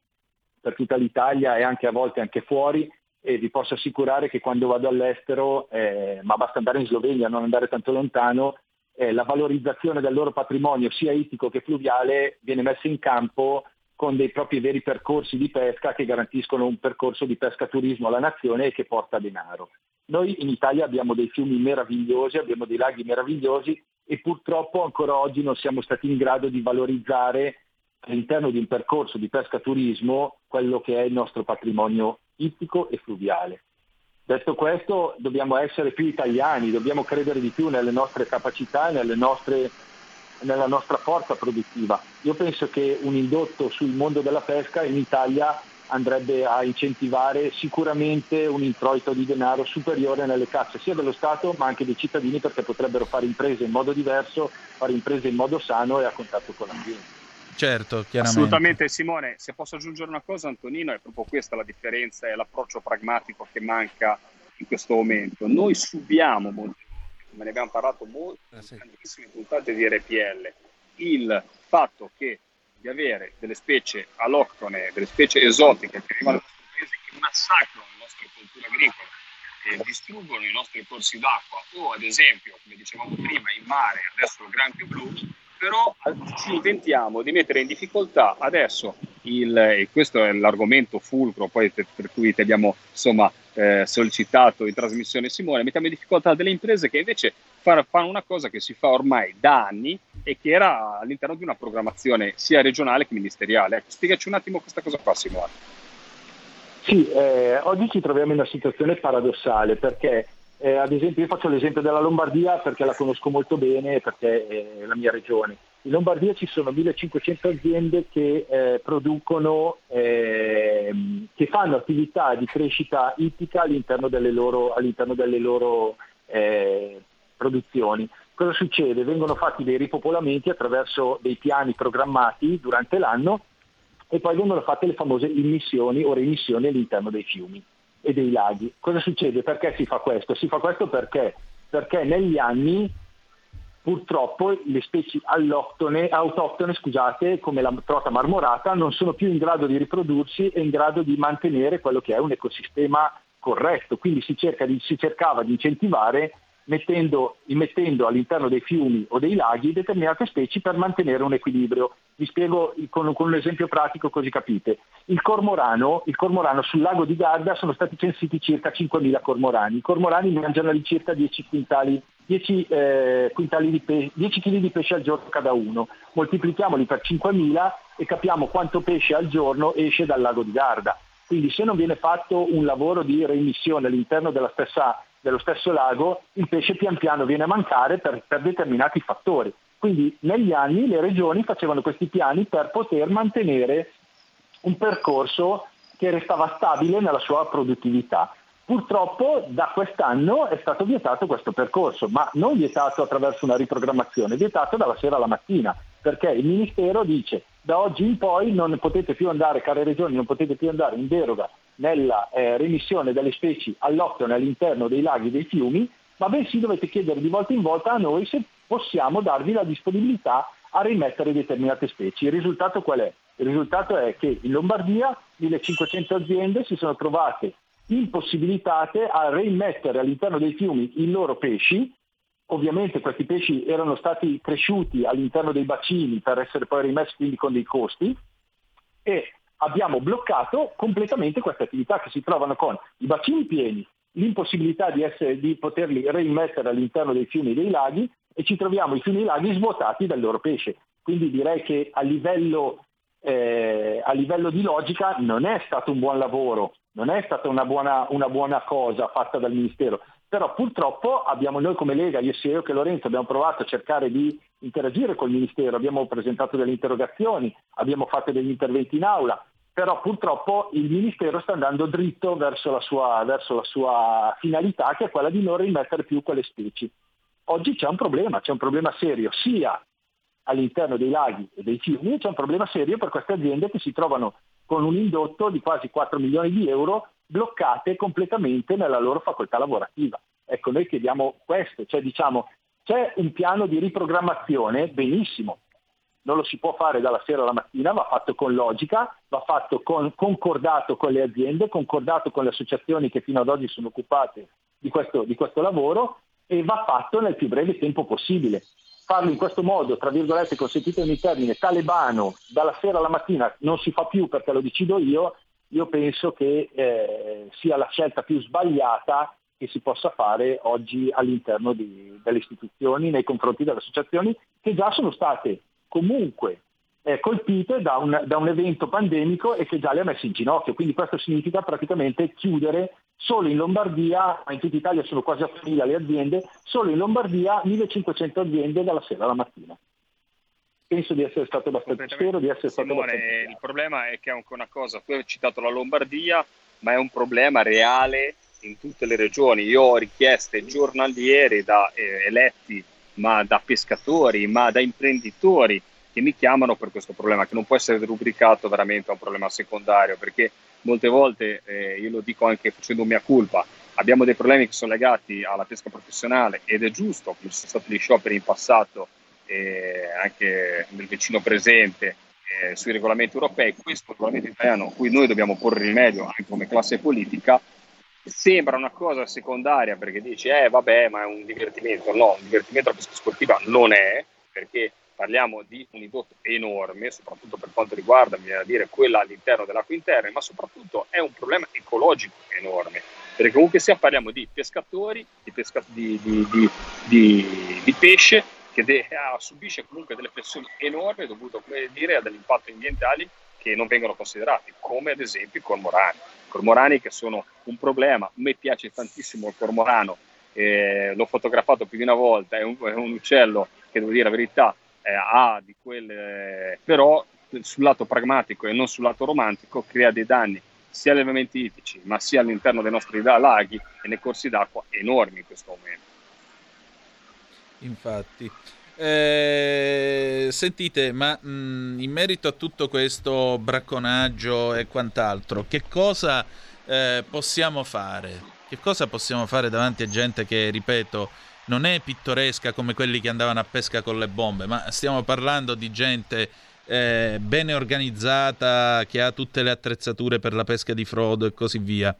per tutta l'Italia e anche a volte anche fuori e vi posso assicurare che quando vado all'estero, eh, ma basta andare in Slovenia, non andare tanto lontano, eh, la valorizzazione del loro patrimonio sia ittico che fluviale viene messa in campo con dei propri veri percorsi di pesca che garantiscono un percorso di pescaturismo alla nazione e che porta denaro. Noi in Italia abbiamo dei fiumi meravigliosi, abbiamo dei laghi meravigliosi e purtroppo ancora oggi non siamo stati in grado di valorizzare all'interno di un percorso di pesca turismo quello che è il nostro patrimonio ittico e fluviale. Detto questo, dobbiamo essere più italiani, dobbiamo credere di più nelle nostre capacità e nostre, nella nostra forza produttiva. Io penso che un indotto sul mondo della pesca in Italia andrebbe a incentivare sicuramente un introito di denaro superiore nelle casse sia dello Stato ma anche dei cittadini perché potrebbero fare imprese in modo diverso, fare imprese in modo sano e a contatto con l'ambiente. Certo, chiaramente. Assolutamente Simone, se posso aggiungere una cosa Antonino, è proprio questa la differenza e l'approccio pragmatico che manca in questo momento. Noi subiamo, come ne abbiamo parlato molto, in eh tantissime puntate di RPL, il fatto che di avere delle specie alloctone, delle specie esotiche che arrivano nel nostro paese che massacrano le nostre culture agricole e distruggono i nostri corsi d'acqua o ad esempio, come dicevamo prima, in mare, adesso il granchio blu, però ci inventiamo di mettere in difficoltà adesso il, e questo è l'argomento fulcro poi per, per cui ti abbiamo insomma eh, sollecitato in trasmissione Simone, mettiamo in difficoltà delle imprese che invece fanno, fanno una cosa che si fa ormai da anni e che era all'interno di una programmazione sia regionale che ministeriale. Ecco, spiegaci un attimo questa cosa qua Simone. Sì, eh, oggi ci troviamo in una situazione paradossale perché eh, ad esempio, io faccio l'esempio della Lombardia perché la conosco molto bene, perché è la mia regione. In Lombardia ci sono 1500 aziende che eh, producono, eh, che fanno attività di crescita ittica all'interno delle loro, all'interno delle loro eh, produzioni. Cosa succede? Vengono fatti dei ripopolamenti attraverso dei piani programmati durante l'anno e poi vengono fatte le famose immissioni o remissioni all'interno dei fiumi e dei laghi. Cosa succede? Perché si fa questo? Si fa questo perché, perché negli anni purtroppo le specie autoctone, scusate, come la trota marmorata, non sono più in grado di riprodursi e in grado di mantenere quello che è un ecosistema corretto. Quindi si, di, si cercava di incentivare mettendo, immettendo all'interno dei fiumi o dei laghi determinate specie per mantenere un equilibrio. Vi spiego con, con un esempio pratico così capite. Il cormorano, il cormorano, sul lago di Garda sono stati censiti circa 5.000 cormorani. I cormorani mangiano circa 10 quintali 10, eh, di pe- 10 kg di pesce al giorno cada uno, moltiplichiamoli per 5.000 e capiamo quanto pesce al giorno esce dal lago di Garda. Quindi se non viene fatto un lavoro di reimissione all'interno stessa, dello stesso lago, il pesce pian piano viene a mancare per, per determinati fattori. Quindi negli anni le regioni facevano questi piani per poter mantenere un percorso che restava stabile nella sua produttività. Purtroppo da quest'anno è stato vietato questo percorso, ma non vietato attraverso una riprogrammazione, vietato dalla sera alla mattina, perché il Ministero dice da oggi in poi non potete più andare, care regioni, non potete più andare in deroga nella eh, remissione delle specie all'octone all'interno dei laghi e dei fiumi, ma bensì dovete chiedere di volta in volta a noi se possiamo darvi la disponibilità a rimettere determinate specie. Il risultato qual è? Il risultato è che in Lombardia 1500 aziende si sono trovate impossibilitate a reimmettere all'interno dei fiumi i loro pesci. Ovviamente questi pesci erano stati cresciuti all'interno dei bacini per essere poi rimessi quindi con dei costi e abbiamo bloccato completamente queste attività che si trovano con i bacini pieni, l'impossibilità di, essere, di poterli reimmettere all'interno dei fiumi e dei laghi e ci troviamo i fiumi e i laghi svuotati dal loro pesce. Quindi direi che a livello, eh, a livello di logica non è stato un buon lavoro non è stata una buona, una buona cosa fatta dal Ministero, però purtroppo abbiamo noi come Lega, io sia io che Lorenzo, abbiamo provato a cercare di interagire col Ministero, abbiamo presentato delle interrogazioni, abbiamo fatto degli interventi in aula, però purtroppo il Ministero sta andando dritto verso la sua, verso la sua finalità che è quella di non rimettere più quelle specie. Oggi c'è un problema, c'è un problema serio sia all'interno dei laghi e dei fiumi, c'è un problema serio per queste aziende che si trovano con un indotto di quasi 4 milioni di euro bloccate completamente nella loro facoltà lavorativa. Ecco, noi chiediamo questo, cioè diciamo c'è un piano di riprogrammazione, benissimo, non lo si può fare dalla sera alla mattina, va fatto con logica, va fatto con, concordato con le aziende, concordato con le associazioni che fino ad oggi sono occupate di questo, di questo lavoro e va fatto nel più breve tempo possibile farlo in questo modo, tra virgolette, consentitemi il termine, talebano, dalla sera alla mattina non si fa più perché lo decido io, io penso che eh, sia la scelta più sbagliata che si possa fare oggi all'interno di, delle istituzioni nei confronti delle associazioni che già sono state comunque eh, colpite da un, da un, evento pandemico e che già le ha messe in ginocchio. Quindi questo significa praticamente chiudere solo in Lombardia, ma in tutta Italia sono quasi a 8.000 le aziende, solo in Lombardia 1.500 aziende dalla sera alla mattina. Penso di essere stato abbastanza, spero di essere stato Simone, abbastanza. Il problema è che è anche una cosa, tu hai citato la Lombardia, ma è un problema reale in tutte le regioni. Io ho richieste giornaliere da eh, eletti, ma da pescatori, ma da imprenditori che mi chiamano per questo problema, che non può essere rubricato veramente a un problema secondario, perché molte volte, eh, io lo dico anche facendo mia colpa, abbiamo dei problemi che sono legati alla pesca professionale ed è giusto, ci sono stati gli scioperi in passato, eh, anche nel vicino presente, eh, sui regolamenti europei, questo regolamento italiano a cui noi dobbiamo porre rimedio anche come classe politica, sembra una cosa secondaria perché dici, eh vabbè, ma è un divertimento. No, un divertimento la pesca sportiva non è, perché parliamo di un indotto enorme, soprattutto per quanto riguarda, mi viene a dire, quella all'interno dell'acqua interna, ma soprattutto è un problema ecologico enorme, perché comunque sia parliamo di pescatori, di, pesca- di, di, di pesce che de- subisce comunque delle pressioni enormi dovute dire, a degli impatti ambientali che non vengono considerati, come ad esempio i cormorani. I cormorani che sono un problema, a me piace tantissimo il cormorano, eh, l'ho fotografato più di una volta, è un, è un uccello che devo dire la verità, eh, ha di quelle, però sul lato pragmatico e non sul lato romantico crea dei danni sia agli allevamenti ittici ma sia all'interno dei nostri laghi e nei corsi d'acqua enormi in questo momento. Infatti. Eh, sentite, ma mh, mm, in merito a tutto questo bracconaggio e quant'altro, che cosa eh, possiamo fare? Che cosa possiamo fare davanti a gente che, ripeto, non è pittoresca come quelli che andavano a pesca con le bombe, ma stiamo parlando di gente eh, bene organizzata, che ha tutte le attrezzature per la pesca di frodo e così via.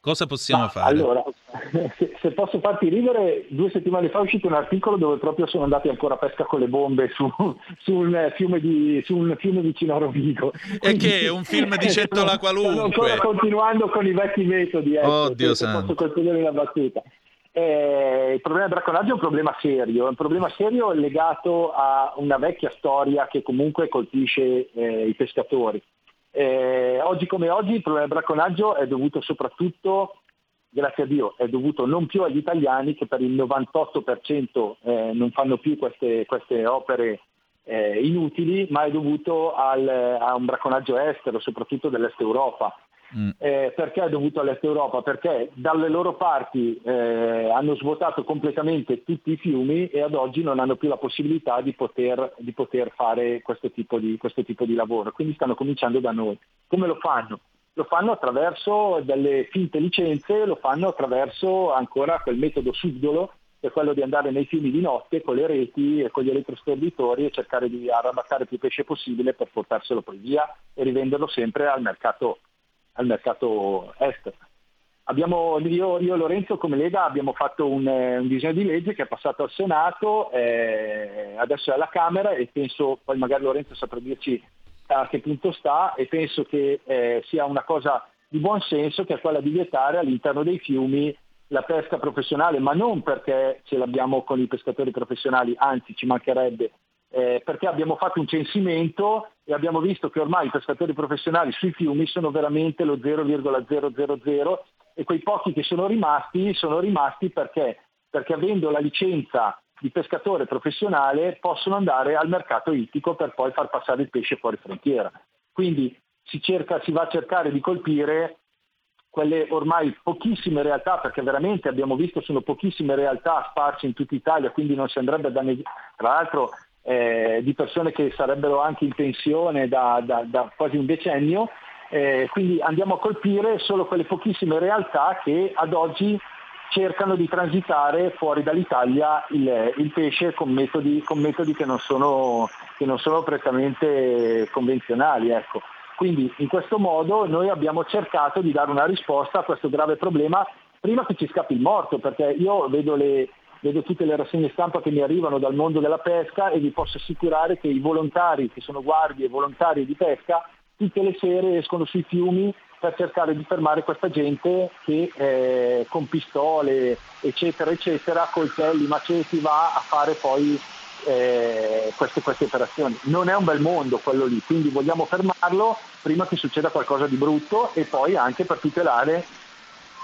Cosa possiamo ma, fare? Allora, se, posso farti ridere, due settimane fa è uscito un articolo dove proprio sono andati ancora a pesca con le bombe su, su, un, fiume di, su un fiume vicino a Rovigo. E che è un film di Cettola qualunque. Sto ancora continuando con i vecchi metodi. Ecco, Oddio se, se posso concludere la battuta. Eh, il problema del bracconaggio è un problema serio, è un problema serio legato a una vecchia storia che comunque colpisce eh, i pescatori. Eh, oggi come oggi il problema del bracconaggio è dovuto soprattutto, grazie a Dio, è dovuto non più agli italiani che per il 98% eh, non fanno più queste, queste opere eh, inutili, ma è dovuto al, a un bracconaggio estero, soprattutto dell'est Europa. Mm. Eh, perché è dovuto all'est Europa? Perché dalle loro parti eh, hanno svuotato completamente tutti i fiumi e ad oggi non hanno più la possibilità di poter, di poter fare questo tipo di, questo tipo di lavoro. Quindi stanno cominciando da noi. Come lo fanno? Lo fanno attraverso delle finte licenze, lo fanno attraverso ancora quel metodo subdolo che è quello di andare nei fiumi di notte con le reti e con gli elettrostorditori e cercare di arrabattare più pesce possibile per portarselo poi via e rivenderlo sempre al mercato al mercato estero. Abbiamo, io, io, e Lorenzo come Lega abbiamo fatto un, un, disegno di legge che è passato al Senato, eh, adesso è alla Camera e penso, poi magari Lorenzo saprà dirci a che punto sta e penso che eh, sia una cosa di buon senso che è quella di vietare all'interno dei fiumi la pesca professionale, ma non perché ce l'abbiamo con i pescatori professionali, anzi ci mancherebbe, eh, perché abbiamo fatto un censimento e abbiamo visto che ormai i pescatori professionali sui fiumi sono veramente lo 0,000 e quei pochi che sono rimasti sono rimasti perché, perché avendo la licenza di pescatore professionale possono andare al mercato ittico per poi far passare il pesce fuori frontiera. Quindi si, cerca, si va a cercare di colpire quelle ormai pochissime realtà, perché veramente abbiamo visto sono pochissime realtà sparse in tutta Italia, quindi non si andrebbe a danneggiare. Tra l'altro eh, di persone che sarebbero anche in pensione da, da, da quasi un decennio, eh, quindi andiamo a colpire solo quelle pochissime realtà che ad oggi cercano di transitare fuori dall'Italia il, il pesce con metodi, con metodi, che, non sono, che non sono prettamente convenzionali. Ecco. Quindi in questo modo noi abbiamo cercato di dare una risposta a questo grave problema prima che ci scappi il morto, perché io vedo le, vedo tutte le rassegne stampa che mi arrivano dal mondo della pesca e vi posso assicurare che i volontari, che sono guardie e volontari di pesca, tutte le sere escono sui fiumi per cercare di fermare questa gente che eh, con pistole, eccetera, eccetera, coltelli, maceti va a fare poi eh, queste, queste operazioni. Non è un bel mondo quello lì, quindi vogliamo fermarlo prima che succeda qualcosa di brutto e poi anche per tutelare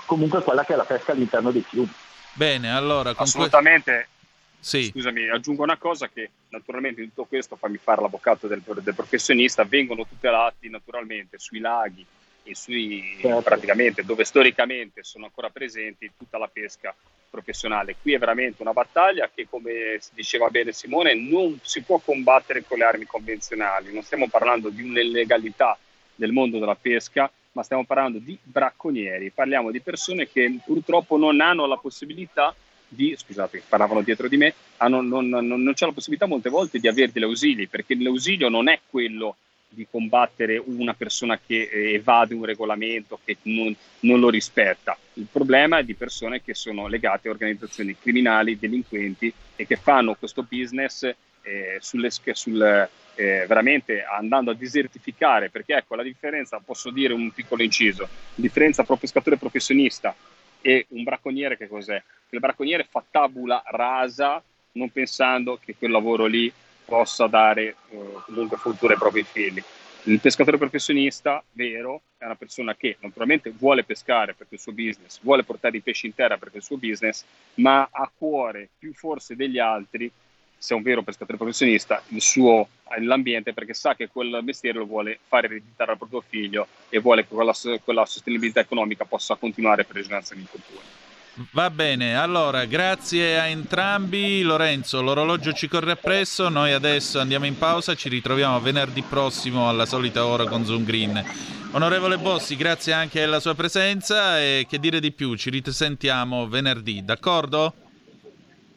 comunque quella che è la pesca all'interno dei fiumi. Bene, allora... Assolutamente. Que- sì. Scusami, aggiungo una cosa che naturalmente in tutto questo, fammi fare l'avvocato del, del professionista, vengono tutelati naturalmente sui laghi e sui certo. praticamente dove storicamente sono ancora presenti tutta la pesca professionale. Qui è veramente una battaglia che, come diceva bene Simone, non si può combattere con le armi convenzionali. Non stiamo parlando di un'illegalità nel mondo della pesca, ma stiamo parlando di bracconieri. Parliamo di persone che purtroppo non hanno la possibilità di, scusate, parlavano dietro di me, hanno, non, non, non, c'è la possibilità molte volte di avere degli ausili, perché l'ausilio non è quello di combattere una persona che eh, evade un regolamento, che non, non, lo rispetta. Il problema è di persone che sono legate a organizzazioni criminali, delinquenti e che fanno questo business eh, sulle, sul, eh, veramente andando a disertificare, perché ecco la differenza, posso dire un piccolo inciso, la differenza tra un pescatore professionista e un bracconiere che cos'è? Il bracconiere fa tabula rasa non pensando che quel lavoro lì possa dare eh, comunque futuro ai propri figli. Il pescatore professionista vero è una persona che naturalmente vuole pescare perché il suo business, vuole portare i pesci in terra perché il suo business, ma ha a cuore più forse degli altri, se è un vero pescatore professionista, il suo, l'ambiente perché sa che quel mestiere lo vuole fare ereditare al proprio figlio e vuole che quella, quella sostenibilità economica possa continuare per le generazioni future. Va bene, allora grazie a entrambi. Lorenzo, l'orologio ci corre appresso, noi adesso andiamo in pausa, ci ritroviamo venerdì prossimo alla solita ora con Zoom Green. Onorevole Bossi, grazie anche alla sua presenza e che dire di più, ci risentiamo venerdì, d'accordo?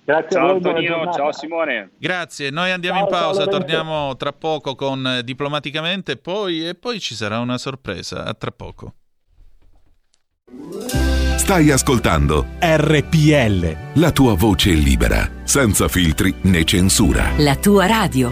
Grazie ciao a voi, Antonino, ciao Simone. Grazie, noi andiamo ciao, in pausa, torniamo tra poco con Diplomaticamente poi, e poi ci sarà una sorpresa, a tra poco. Stai ascoltando RPL. La tua voce libera, senza filtri né censura. La tua radio.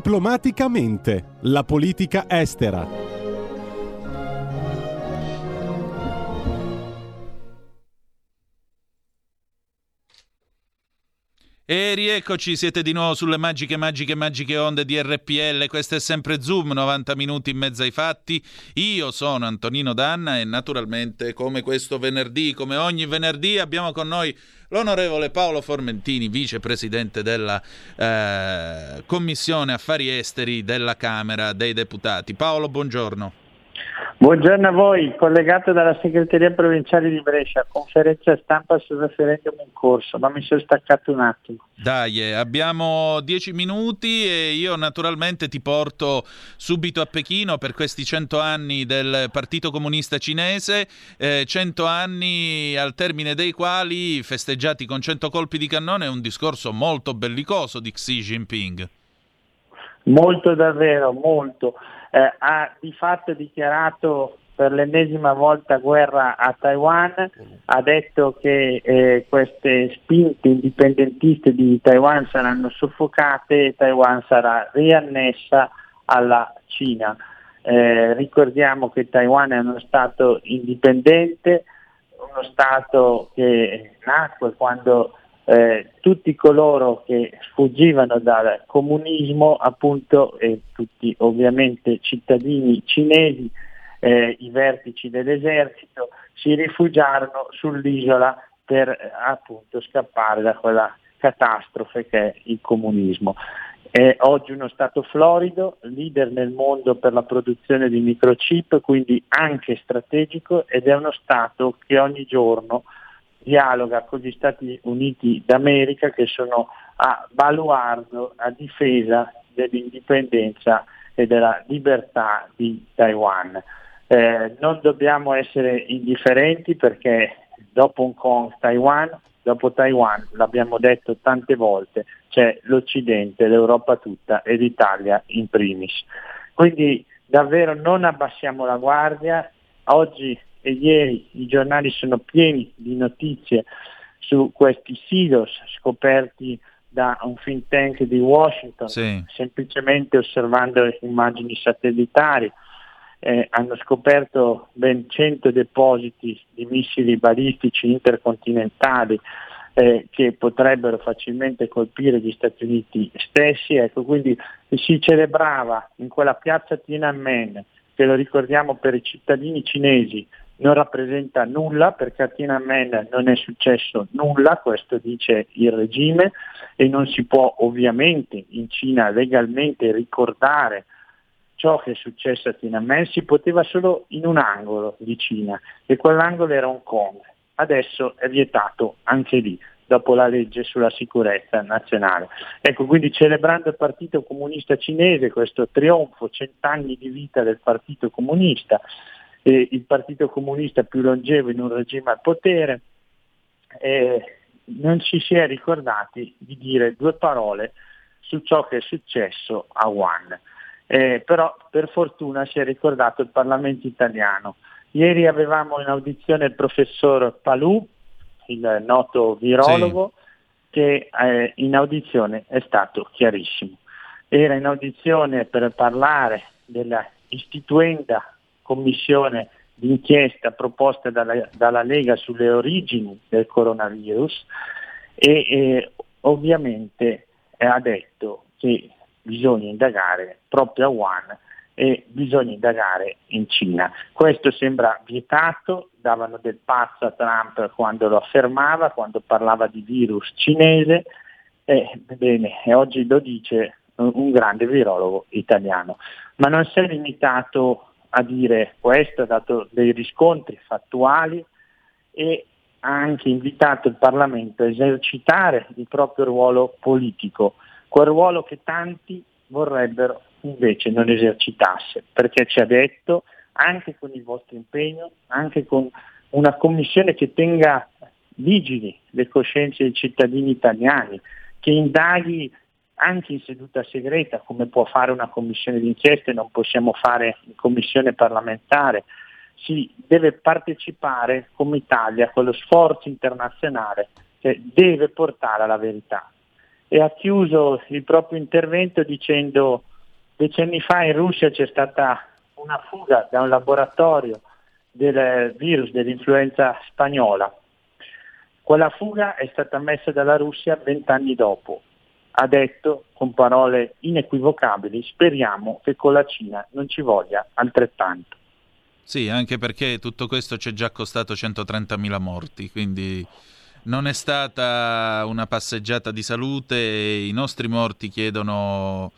Diplomaticamente, la politica estera. E rieccoci, siete di nuovo sulle magiche, magiche, magiche onde di RPL. Questo è sempre Zoom, 90 minuti in mezzo ai fatti. Io sono Antonino Danna e naturalmente, come questo venerdì, come ogni venerdì, abbiamo con noi l'onorevole Paolo Formentini, vicepresidente della eh, Commissione Affari Esteri della Camera dei Deputati. Paolo, buongiorno. Buongiorno a voi, collegato dalla segreteria provinciale di Brescia, conferenza stampa sul referendum in corso, ma mi sono staccato un attimo. Dai, eh, abbiamo dieci minuti e io naturalmente ti porto subito a Pechino per questi cento anni del Partito Comunista Cinese, eh, cento anni al termine dei quali, festeggiati con cento colpi di cannone, un discorso molto bellicoso di Xi Jinping. Molto davvero, molto eh, ha di fatto dichiarato per l'ennesima volta guerra a Taiwan, ha detto che eh, queste spinte indipendentiste di Taiwan saranno soffocate e Taiwan sarà riannessa alla Cina. Eh, ricordiamo che Taiwan è uno Stato indipendente, uno Stato che nacque quando eh, tutti coloro che fuggivano dal comunismo, appunto, e tutti ovviamente cittadini cinesi, eh, i vertici dell'esercito, si rifugiarono sull'isola per appunto scappare da quella catastrofe che è il comunismo. È oggi uno Stato florido, leader nel mondo per la produzione di microchip, quindi anche strategico ed è uno Stato che ogni giorno dialoga con gli Stati Uniti d'America che sono a baluardo, a difesa dell'indipendenza e della libertà di Taiwan. Eh, non dobbiamo essere indifferenti perché dopo Hong Kong, Taiwan, dopo Taiwan, l'abbiamo detto tante volte, c'è l'Occidente, l'Europa tutta e l'Italia in primis. Quindi davvero non abbassiamo la guardia, oggi e ieri i giornali sono pieni di notizie su questi silos scoperti da un think tank di Washington, sì. semplicemente osservando immagini satellitari. Eh, hanno scoperto ben 100 depositi di missili balistici intercontinentali eh, che potrebbero facilmente colpire gli Stati Uniti stessi. Ecco, quindi si celebrava in quella piazza Tiananmen, che lo ricordiamo per i cittadini cinesi, non rappresenta nulla perché a Tiananmen non è successo nulla, questo dice il regime e non si può ovviamente in Cina legalmente ricordare ciò che è successo a Tiananmen, si poteva solo in un angolo di Cina e quell'angolo era Hong Kong. Adesso è vietato anche lì dopo la legge sulla sicurezza nazionale. Ecco, quindi celebrando il Partito Comunista Cinese, questo trionfo, cent'anni di vita del Partito Comunista, eh, il Partito Comunista più longevo in un regime al potere, eh, non ci si è ricordati di dire due parole su ciò che è successo a Wuhan. Eh, però per fortuna si è ricordato il Parlamento italiano. Ieri avevamo in audizione il professor Palù, il noto virologo, sì. che eh, in audizione è stato chiarissimo. Era in audizione per parlare della istituenda commissione d'inchiesta proposta dalla, dalla, Lega sulle origini del coronavirus e eh, ovviamente ha detto che bisogna indagare proprio a Wuhan e bisogna indagare in Cina. Questo sembra vietato, davano del pazzo a Trump quando lo affermava, quando parlava di virus cinese, e, bene, e oggi lo dice un grande virologo italiano. Ma non si è limitato a dire questo, ha dato dei riscontri fattuali e ha anche invitato il Parlamento a esercitare il proprio ruolo politico, quel ruolo che tanti vorrebbero invece non esercitasse, perché ci ha detto anche con il vostro impegno, anche con una commissione che tenga vigili le coscienze dei cittadini italiani, che indaghi anche in seduta segreta, come può fare una commissione d'inchiesta e non possiamo fare in commissione parlamentare. Si deve partecipare come Italia a quello sforzo internazionale che deve portare alla verità. E ha chiuso il proprio intervento dicendo decenni fa in Russia c'è stata una fuga da un laboratorio del virus dell'influenza spagnola. Quella fuga è stata messa dalla Russia vent'anni dopo ha detto con parole inequivocabili speriamo che con la Cina non ci voglia altrettanto. Sì, anche perché tutto questo ci è già costato 130.000 morti, quindi non è stata una passeggiata di salute, i nostri morti chiedono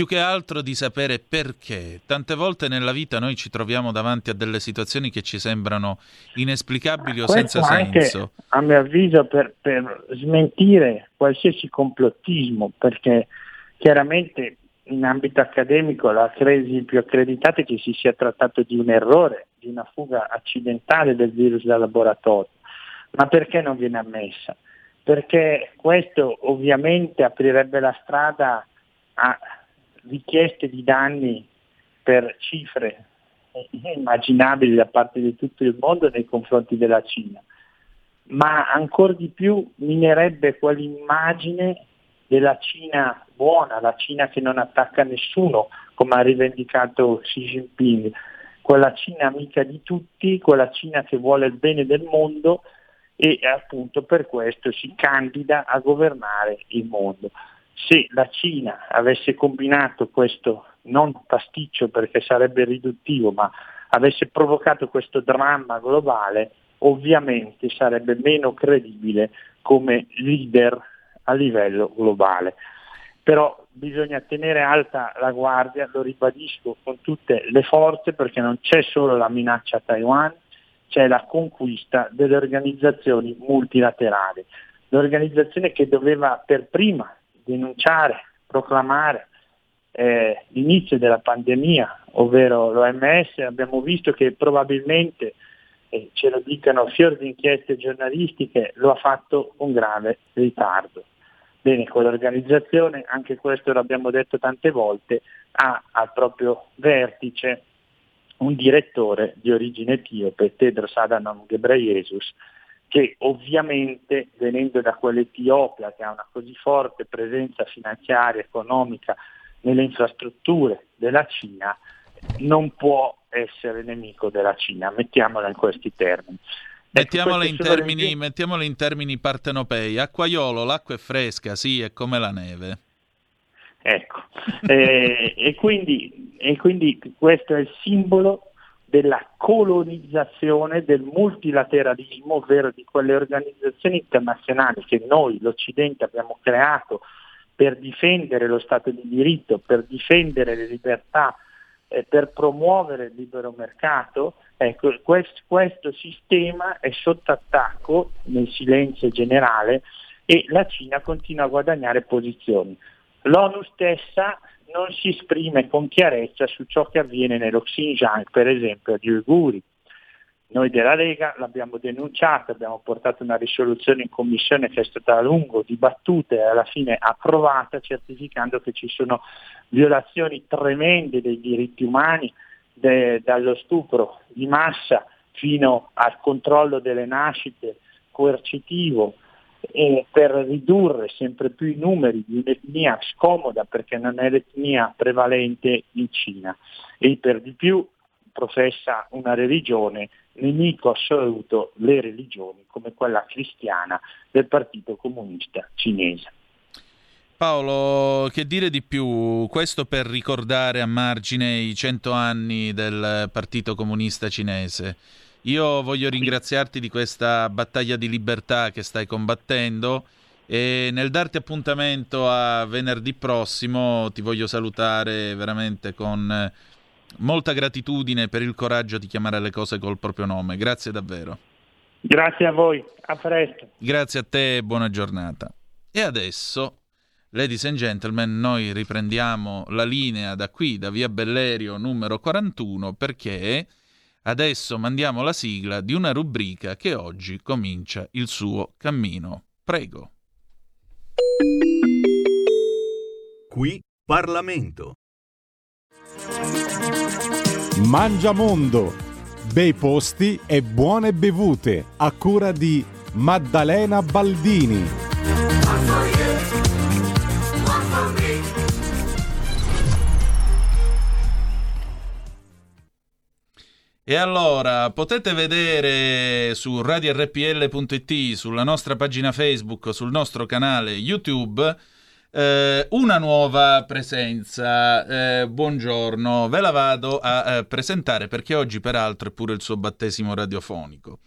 più che altro di sapere perché. Tante volte nella vita noi ci troviamo davanti a delle situazioni che ci sembrano inesplicabili o senza senso. A mio avviso per, per smentire qualsiasi complottismo, perché chiaramente in ambito accademico la crisi più accreditata è che si sia trattato di un errore, di una fuga accidentale del virus da laboratorio. Ma perché non viene ammessa? Perché questo ovviamente aprirebbe la strada a richieste di danni per cifre immaginabili da parte di tutto il mondo nei confronti della Cina, ma ancora di più minerebbe quell'immagine della Cina buona, la Cina che non attacca nessuno, come ha rivendicato Xi Jinping, quella Cina amica di tutti, quella Cina che vuole il bene del mondo e appunto per questo si candida a governare il mondo. Se la Cina avesse combinato questo non pasticcio perché sarebbe riduttivo, ma avesse provocato questo dramma globale, ovviamente sarebbe meno credibile come leader a livello globale. Però bisogna tenere alta la guardia, lo ribadisco con tutte le forze perché non c'è solo la minaccia a Taiwan, c'è la conquista delle organizzazioni multilaterali, l'organizzazione che doveva per prima denunciare, proclamare eh, l'inizio della pandemia, ovvero l'OMS, abbiamo visto che probabilmente, eh, ce lo dicano fior di inchieste giornalistiche, lo ha fatto con grave ritardo. Bene, quell'organizzazione, anche questo l'abbiamo detto tante volte, ha al proprio vertice un direttore di origine etiope, Tedros Adhanom Ghebreyesus, che ovviamente venendo da quell'Etiopia che ha una così forte presenza finanziaria, economica nelle infrastrutture della Cina, non può essere nemico della Cina, mettiamola in questi termini. Mettiamola in, termini, mettiamola in termini partenopei. Acquaiolo, l'acqua è fresca, sì, è come la neve. Ecco, eh, e, quindi, e quindi questo è il simbolo della colonizzazione del multilateralismo, ovvero di quelle organizzazioni internazionali che noi, l'Occidente, abbiamo creato per difendere lo Stato di diritto, per difendere le libertà, eh, per promuovere il libero mercato, ecco, questo, questo sistema è sotto attacco nel silenzio generale e la Cina continua a guadagnare posizioni. L'ONU stessa non si esprime con chiarezza su ciò che avviene nello Xinjiang, per esempio agli Uiguri. Noi della Lega l'abbiamo denunciato, abbiamo portato una risoluzione in commissione che è stata a lungo dibattuta e alla fine approvata, certificando che ci sono violazioni tremende dei diritti umani, de, dallo stupro di massa fino al controllo delle nascite coercitivo, eh, per ridurre sempre più i numeri di un'etnia scomoda perché non è l'etnia prevalente in Cina e per di più professa una religione nemico assoluto le religioni come quella cristiana del Partito Comunista Cinese. Paolo, che dire di più? Questo per ricordare a margine i cento anni del Partito Comunista Cinese. Io voglio ringraziarti di questa battaglia di libertà che stai combattendo e nel darti appuntamento a venerdì prossimo ti voglio salutare veramente con molta gratitudine per il coraggio di chiamare le cose col proprio nome. Grazie davvero. Grazie a voi, a presto. Grazie a te e buona giornata. E adesso, ladies and gentlemen, noi riprendiamo la linea da qui, da via Bellerio numero 41, perché Adesso mandiamo la sigla di una rubrica che oggi comincia il suo cammino. Prego. Qui Parlamento. Mangia Mondo. Bei posti e buone bevute a cura di Maddalena Baldini. E allora potete vedere su radiorpl.it, sulla nostra pagina Facebook, sul nostro canale YouTube eh, una nuova presenza. Eh, buongiorno, ve la vado a eh, presentare perché oggi peraltro è pure il suo battesimo radiofonico.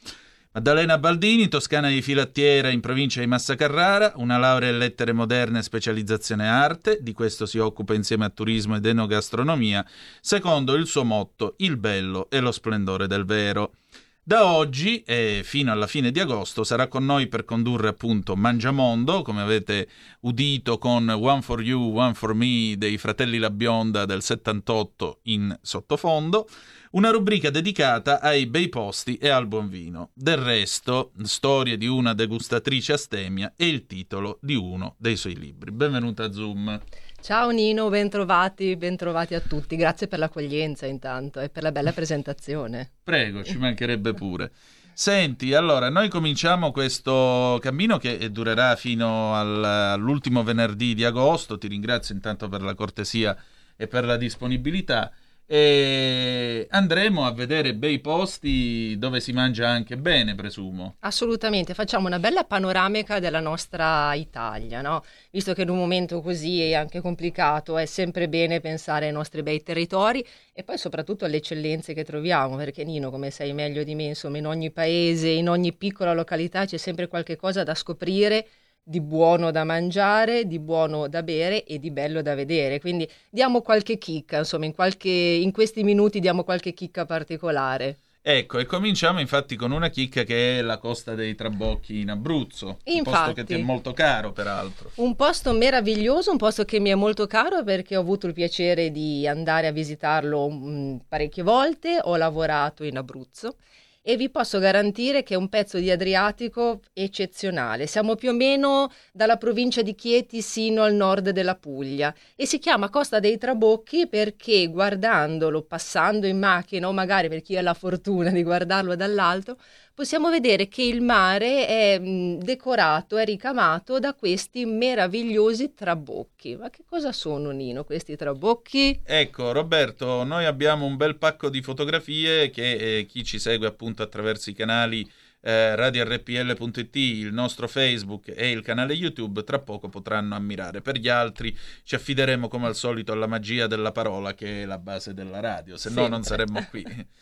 Maddalena Baldini, toscana di Filattiera in provincia di Massa Carrara, una laurea in lettere moderne e specializzazione arte, di questo si occupa insieme a turismo ed enogastronomia, secondo il suo motto Il bello e lo splendore del vero. Da oggi e fino alla fine di agosto sarà con noi per condurre appunto Mangiamondo, come avete udito con One for You, One for Me dei fratelli La Bionda del 78 in sottofondo una rubrica dedicata ai bei posti e al buon vino. Del resto, Storie di una degustatrice astemia è il titolo di uno dei suoi libri. Benvenuta a Zoom. Ciao Nino, bentrovati, bentrovati a tutti. Grazie per l'accoglienza intanto e per la bella presentazione. Prego, ci mancherebbe pure. Senti, allora, noi cominciamo questo cammino che durerà fino al, all'ultimo venerdì di agosto. Ti ringrazio intanto per la cortesia e per la disponibilità. E andremo a vedere bei posti dove si mangia anche bene, presumo. Assolutamente, facciamo una bella panoramica della nostra Italia, no? Visto che in un momento così anche complicato è sempre bene pensare ai nostri bei territori e poi soprattutto alle eccellenze che troviamo, perché Nino, come sai meglio di me, insomma, in ogni paese, in ogni piccola località c'è sempre qualche cosa da scoprire di buono da mangiare, di buono da bere e di bello da vedere. Quindi diamo qualche chicca, insomma, in, qualche, in questi minuti diamo qualche chicca particolare. Ecco, e cominciamo infatti con una chicca che è la Costa dei Trabocchi in Abruzzo, infatti, un posto che ti è molto caro peraltro. Un posto meraviglioso, un posto che mi è molto caro perché ho avuto il piacere di andare a visitarlo mh, mm, parecchie volte, ho lavorato in Abruzzo e vi posso garantire che è un pezzo di Adriatico eccezionale. Siamo più o meno dalla provincia di Chieti sino al nord della Puglia e si chiama Costa dei Trabocchi perché guardandolo, passando in macchina o magari per chi ha la fortuna di guardarlo dall'alto, possiamo vedere che il mare è mh, decorato, è ricamato da questi meravigliosi trabocchi. Ma che cosa sono, Nino, questi trabocchi? Ecco, Roberto, noi abbiamo un bel pacco di fotografie che eh, chi ci segue appunto attraverso i canali eh, radiorpl.it, il nostro Facebook e il canale YouTube tra poco potranno ammirare. Per gli altri ci affideremo come al solito alla magia della parola che è la base della radio, se no non saremmo qui.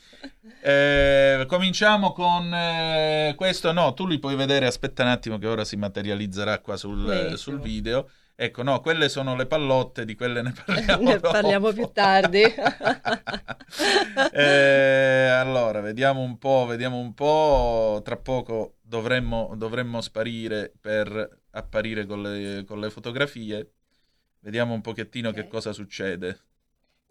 Eh, cominciamo con eh, questo, no, tu li puoi vedere, aspetta un attimo che ora si materializzerà qua sul, sul video. Ecco, no, quelle sono le pallotte, di quelle ne parliamo, ne parliamo più tardi. eh, allora, vediamo un po', vediamo un po'. Tra poco dovremmo, dovremmo sparire per apparire con le, con le fotografie. Vediamo un pochettino okay. che cosa succede.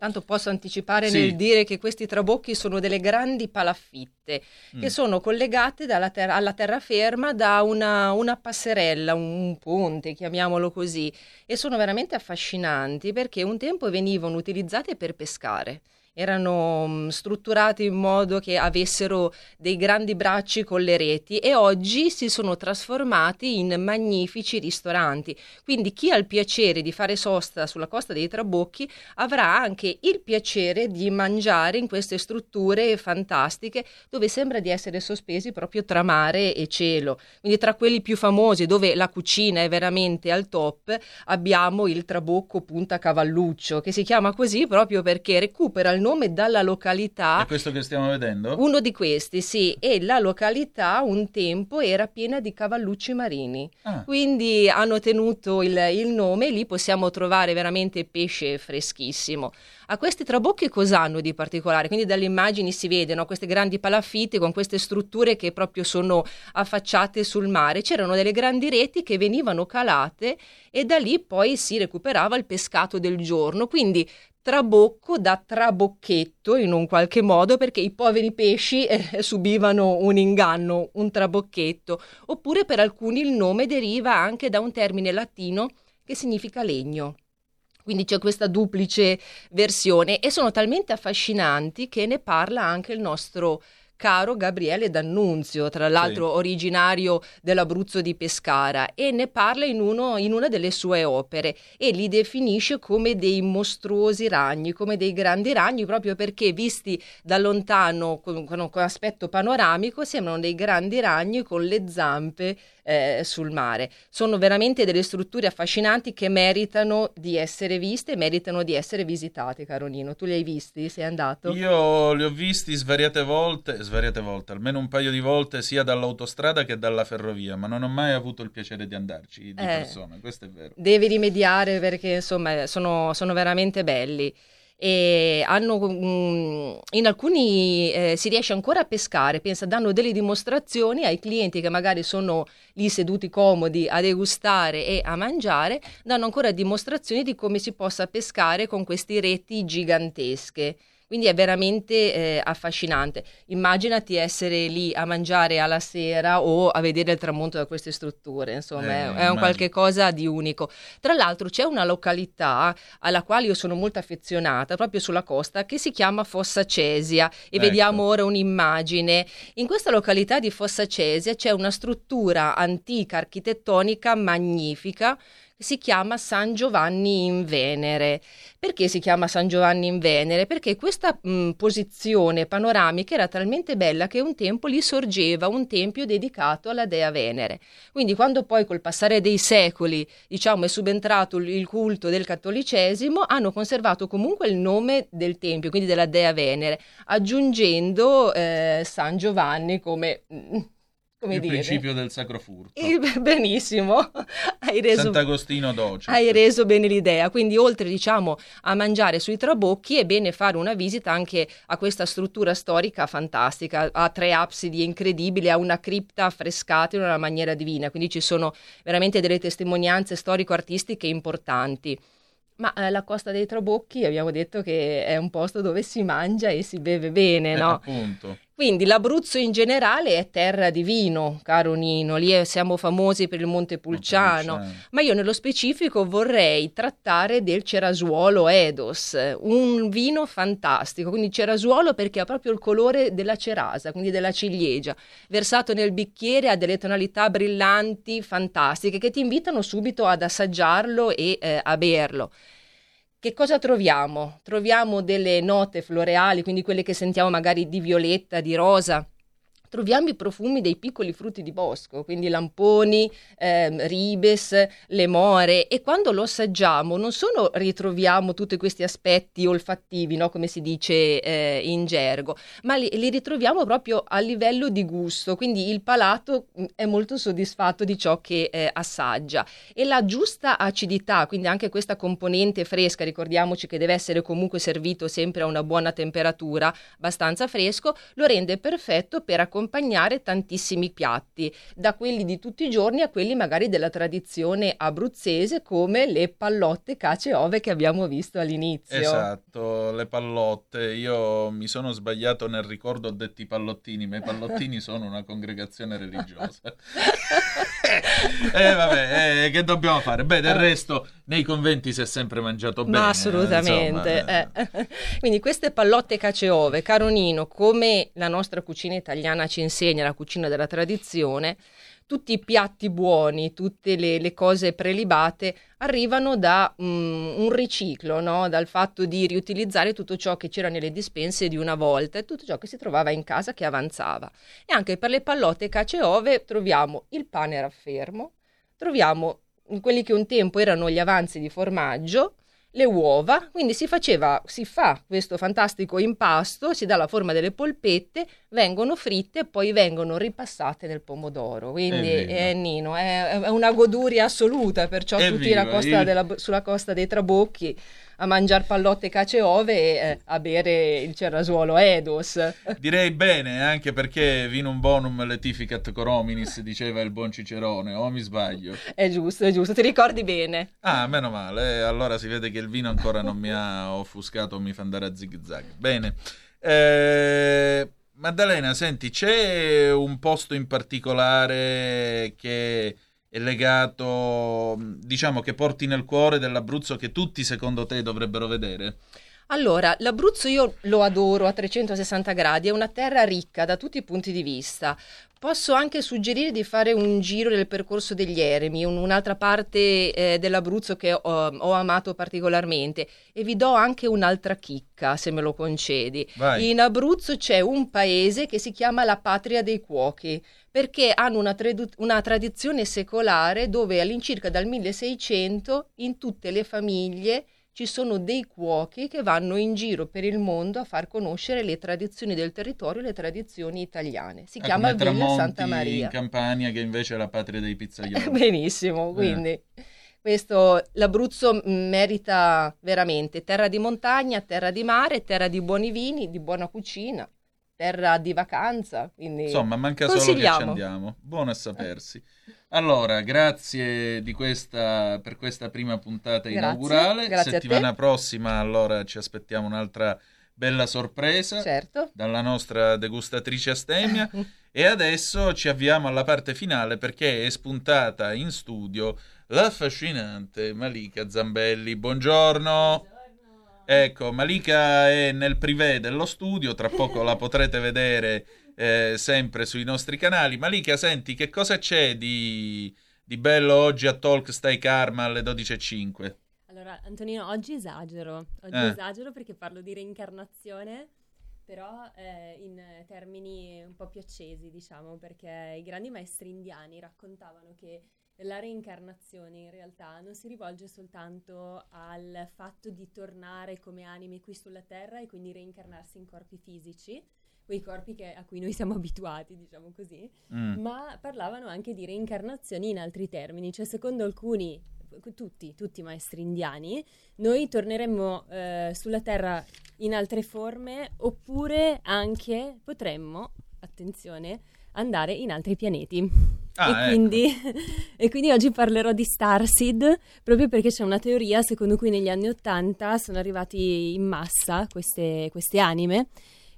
Tanto posso anticipare sì. nel dire che questi trabocchi sono delle grandi palafitte mm. che sono collegate ter- alla terraferma da una, una passerella, un, un, ponte, chiamiamolo così, e sono veramente affascinanti perché un tempo venivano utilizzate per pescare erano mm, strutturati in modo che avessero dei grandi bracci con le reti e oggi si sono trasformati in magnifici ristoranti. Quindi chi ha il piacere di fare sosta sulla costa dei Trabocchi avrà anche il piacere di mangiare in queste strutture fantastiche dove sembra di essere sospesi proprio tra mare e cielo. Quindi tra quelli più famosi dove la cucina è veramente al top abbiamo il Trabocco Punta Cavalluccio che si chiama così proprio perché recupera il nome dalla località. È questo che stiamo vedendo? Uno di questi, sì. E la località un tempo era piena di cavallucci marini. Ah. Quindi hanno tenuto il, il nome e lì possiamo trovare veramente pesce freschissimo. A questi trabocchi cosa hanno di particolare? Quindi dalle immagini si vedono queste grandi palafitte con queste strutture che proprio sono affacciate sul mare. C'erano delle grandi reti che venivano calate e da lì poi si recuperava il pescato del giorno. Quindi trabocco da trabocchetto in un qualche modo perché i poveri pesci eh, subivano un inganno, un trabocchetto, oppure per alcuni il nome deriva anche da un termine latino che significa legno. Quindi c'è questa duplice versione e sono talmente affascinanti che ne parla anche il nostro caro Gabriele D'Annunzio, tra l'altro sì. originario dell'Abruzzo di Pescara, e ne parla in, uno, in, una delle sue opere e li definisce come dei mostruosi ragni, come dei grandi ragni, proprio perché visti da lontano con, con, con aspetto panoramico sembrano dei grandi ragni con le zampe eh, sul mare. Sono veramente delle strutture affascinanti che meritano di essere viste, meritano di essere visitate, Caronino. Tu li hai visti? Sei andato? Io li ho visti svariate volte, svariate volte, almeno un paio di volte sia dall'autostrada che dalla ferrovia, ma non ho mai avuto il piacere di andarci di eh, persona, questo è vero. Devi rimediare perché insomma sono, sono veramente belli e hanno, mm, in alcuni eh, si riesce ancora a pescare, pensa, danno delle dimostrazioni ai clienti che magari sono lì seduti comodi a degustare e a mangiare, danno ancora dimostrazioni di come si possa pescare con queste reti gigantesche. Quindi è veramente eh, affascinante. Immaginati essere lì a mangiare alla sera o a vedere il tramonto da queste strutture, insomma, eh, è, un qualche cosa di unico. Tra l'altro c'è una località alla quale io sono molto affezionata, proprio sulla costa, che si chiama Fossa Cesia e ecco. vediamo ora un'immagine. In questa località di Fossa Cesia c'è una struttura antica architettonica magnifica si chiama San Giovanni in Venere. Perché si chiama San Giovanni in Venere? Perché questa mh, posizione panoramica era talmente bella che un tempo lì sorgeva un tempio dedicato alla dea Venere. Quindi quando poi col passare dei secoli, diciamo, è subentrato il culto del cattolicesimo, hanno conservato comunque il nome del tempio, quindi della dea Venere, aggiungendo eh, San Giovanni come come il dire? principio del sacro furto. Il, benissimo, hai reso, Sant'Agostino Doce. hai reso bene l'idea. Quindi, oltre diciamo a mangiare sui trabocchi, è bene fare una visita anche a questa struttura storica fantastica. Ha tre absidi incredibili, ha una cripta affrescata in una maniera divina. Quindi ci sono veramente delle testimonianze storico-artistiche importanti. Ma eh, la Costa dei Trabocchi abbiamo detto che è un posto dove si mangia e si beve bene, Eh, no? appunto. Quindi l'Abruzzo in generale è terra di vino, caro Nino, lì è- siamo famosi per il Montepulciano, Montepulciano. ma io nello specifico vorrei trattare del Cerasuolo Edos, un vino fantastico, quindi Cerasuolo perché ha proprio il colore della cerasa, quindi della ciliegia, versato nel bicchiere ha delle tonalità brillanti, fantastiche, che ti invitano subito ad assaggiarlo e eh, a berlo. Che cosa troviamo? Troviamo delle note floreali, quindi quelle che sentiamo magari di violetta, di rosa. Troviamo i profumi dei piccoli frutti di bosco, quindi lamponi, ehm, ribes, le more e quando lo assaggiamo non solo ritroviamo tutti questi aspetti olfattivi, no, come si dice eh, in gergo, ma li, li ritroviamo proprio a livello di gusto, quindi il palato mh, è molto soddisfatto di ciò che eh, assaggia. E la giusta acidità, quindi anche questa componente fresca, ricordiamoci che deve essere comunque servito sempre a una buona temperatura, abbastanza fresco, lo rende perfetto per accompagnare tantissimi piatti, da quelli di tutti i giorni a quelli magari della tradizione abruzzese come le pallotte cace e ove che abbiamo visto all'inizio. Esatto, le pallotte. Io mi sono sbagliato nel ricordo, ho detto i pallottini, ma i pallottini sono una congregazione religiosa. eh vabbè, eh, che dobbiamo fare? Beh, del resto nei conventi si è sempre mangiato bene. Ma assolutamente. eh. Quindi queste pallotte cace e ove, caro Nino, come la nostra cucina italiana ci insegna, la cucina della tradizione, tutti i piatti buoni, tutte le, le cose prelibate arrivano da mm, un riciclo, no? dal fatto di riutilizzare tutto ciò che c'era nelle dispense di una volta e tutto ciò che si trovava in casa che avanzava. E anche per le pallotte cace e ove troviamo il pane raffermo, troviamo quelli che un tempo erano gli avanzi di formaggio, le uova, quindi si faceva, si fa questo fantastico impasto, si dà la forma delle polpette, vengono fritte e poi vengono ripassate nel pomodoro. Quindi Evviva. eh, Nino, è, è una goduria assoluta, perciò tutti Evviva, costa io- della- sulla costa dei Trabocchi a mangiare pallotte cace e ove e eh, a bere il cerrasuolo Edos. Direi bene, anche perché vinum bonum letificat corominis, diceva il buon Cicerone, o mi sbaglio? È giusto, è giusto, ti ricordi bene. Ah, meno male, eh, allora si vede che il vino ancora non mi ha offuscato, mi fa andare a zig zag. Bene. Eh, Maddalena, senti, c'è un posto in particolare che è legato, diciamo, che porti nel cuore dell'Abruzzo che tutti secondo te dovrebbero vedere? Allora, l'Abruzzo io lo adoro a 360 gradi, è una terra ricca da tutti i punti di vista. Posso anche suggerire di fare un giro del percorso degli eremi, un- un'altra parte eh, dell'Abruzzo che ho, ho amato particolarmente e vi do anche un'altra chicca, se me lo concedi. Vai. In Abruzzo c'è un paese che si chiama la Patria dei Cuochi, perché hanno una, tradu- una tradizione secolare dove all'incirca dal 1600 in tutte le famiglie ci sono dei cuochi che vanno in giro per il mondo a far conoscere le tradizioni del territorio e le tradizioni italiane. Si Ah, chiama Villa Santa Maria. in Campania, che invece è la patria dei pizzaioli. Benissimo, Eh. quindi questo l'Abruzzo merita veramente terra di montagna, terra di mare, terra di buoni vini, di buona cucina, terra di vacanza, quindi Insomma, manca solo che ci andiamo. Buono a sapersi. Allora, grazie di questa, per questa prima puntata Grazie, inaugurale. grazie Settimana prossima, allora, ci aspettiamo un'altra bella sorpresa Certo. dalla nostra degustatrice Astemia. e adesso ci avviamo alla parte finale perché è spuntata in studio l'affascinante Malika Zambelli. Buongiorno. Ecco, Malika è nel privé dello studio, tra poco la potrete vedere eh, sempre sui nostri canali. Malika, senti, che cosa c'è di, di bello oggi a Talk Stai Karma alle 12.05? Allora, Antonino, oggi esagero. Oggi eh. esagero perché parlo di reincarnazione, però eh, in termini un po' più accesi, diciamo, perché i grandi maestri indiani raccontavano che la reincarnazione in realtà non si rivolge soltanto al fatto di tornare come anime qui sulla Terra e quindi reincarnarsi in corpi fisici, quei corpi che, a cui noi siamo abituati, diciamo così, mm. ma parlavano anche di reincarnazioni in altri termini, cioè secondo alcuni, tutti, tutti i maestri indiani, noi torneremmo eh, sulla Terra in altre forme oppure anche potremmo, attenzione, andare in altri pianeti. Ah, e, ecco. quindi, e, quindi, oggi parlerò di Starseed proprio perché c'è una teoria secondo cui negli anni Ottanta sono arrivati in massa queste, queste anime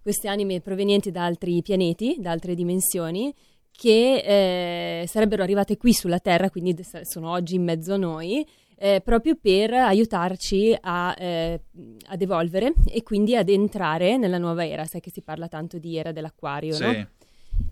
queste anime provenienti da altri pianeti, da altre dimensioni, che eh, sarebbero arrivate qui sulla Terra, quindi sono oggi in mezzo a noi, eh, proprio per aiutarci a, eh, ad evolvere e quindi ad entrare nella nuova era. Sai che si parla tanto di era dell'acquario, sì. no?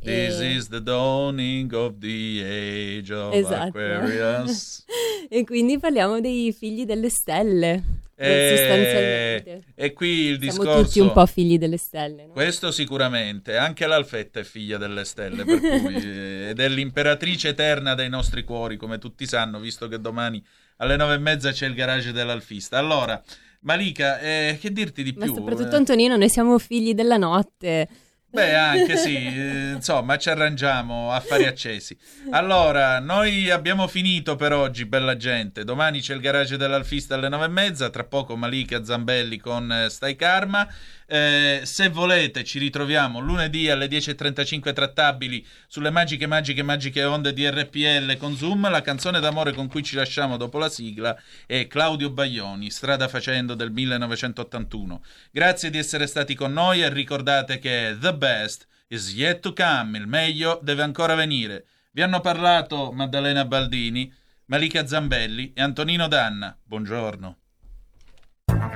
This e... is the dawning of the age of esatto. Aquarius. e quindi parliamo dei figli delle stelle. E, e qui il discorso. Siamo tutti un po' figli delle stelle. No? Questo sicuramente, anche l'Alfetta è figlia delle stelle, per cui, ed è l'imperatrice eterna dei nostri cuori, come tutti sanno, visto che domani alle nove e mezza c'è il garage dell'Alfista. Allora, Malika, eh, che dirti di Ma più? Ma soprattutto, Antonino, noi siamo figli della notte. Beh, anche sì, eh, insomma, ci arrangiamo, affari accesi. Allora, noi abbiamo finito per oggi, bella gente. Domani c'è il garage dell'Alfista alle nove e mezza, tra poco Malika Zambelli con eh, Stai Karma. Eh, se volete ci ritroviamo lunedì alle 10.35 trattabili sulle magiche, magiche, magiche onde di RPL con Zoom. La canzone d'amore con cui ci lasciamo dopo la sigla è Claudio Baglioni, Strada Facendo del 1981. Grazie di essere stati con noi e ricordate che The Best is yet to come, il meglio deve ancora venire. Vi hanno parlato Maddalena Baldini, Malika Zambelli e Antonino Danna. Buongiorno.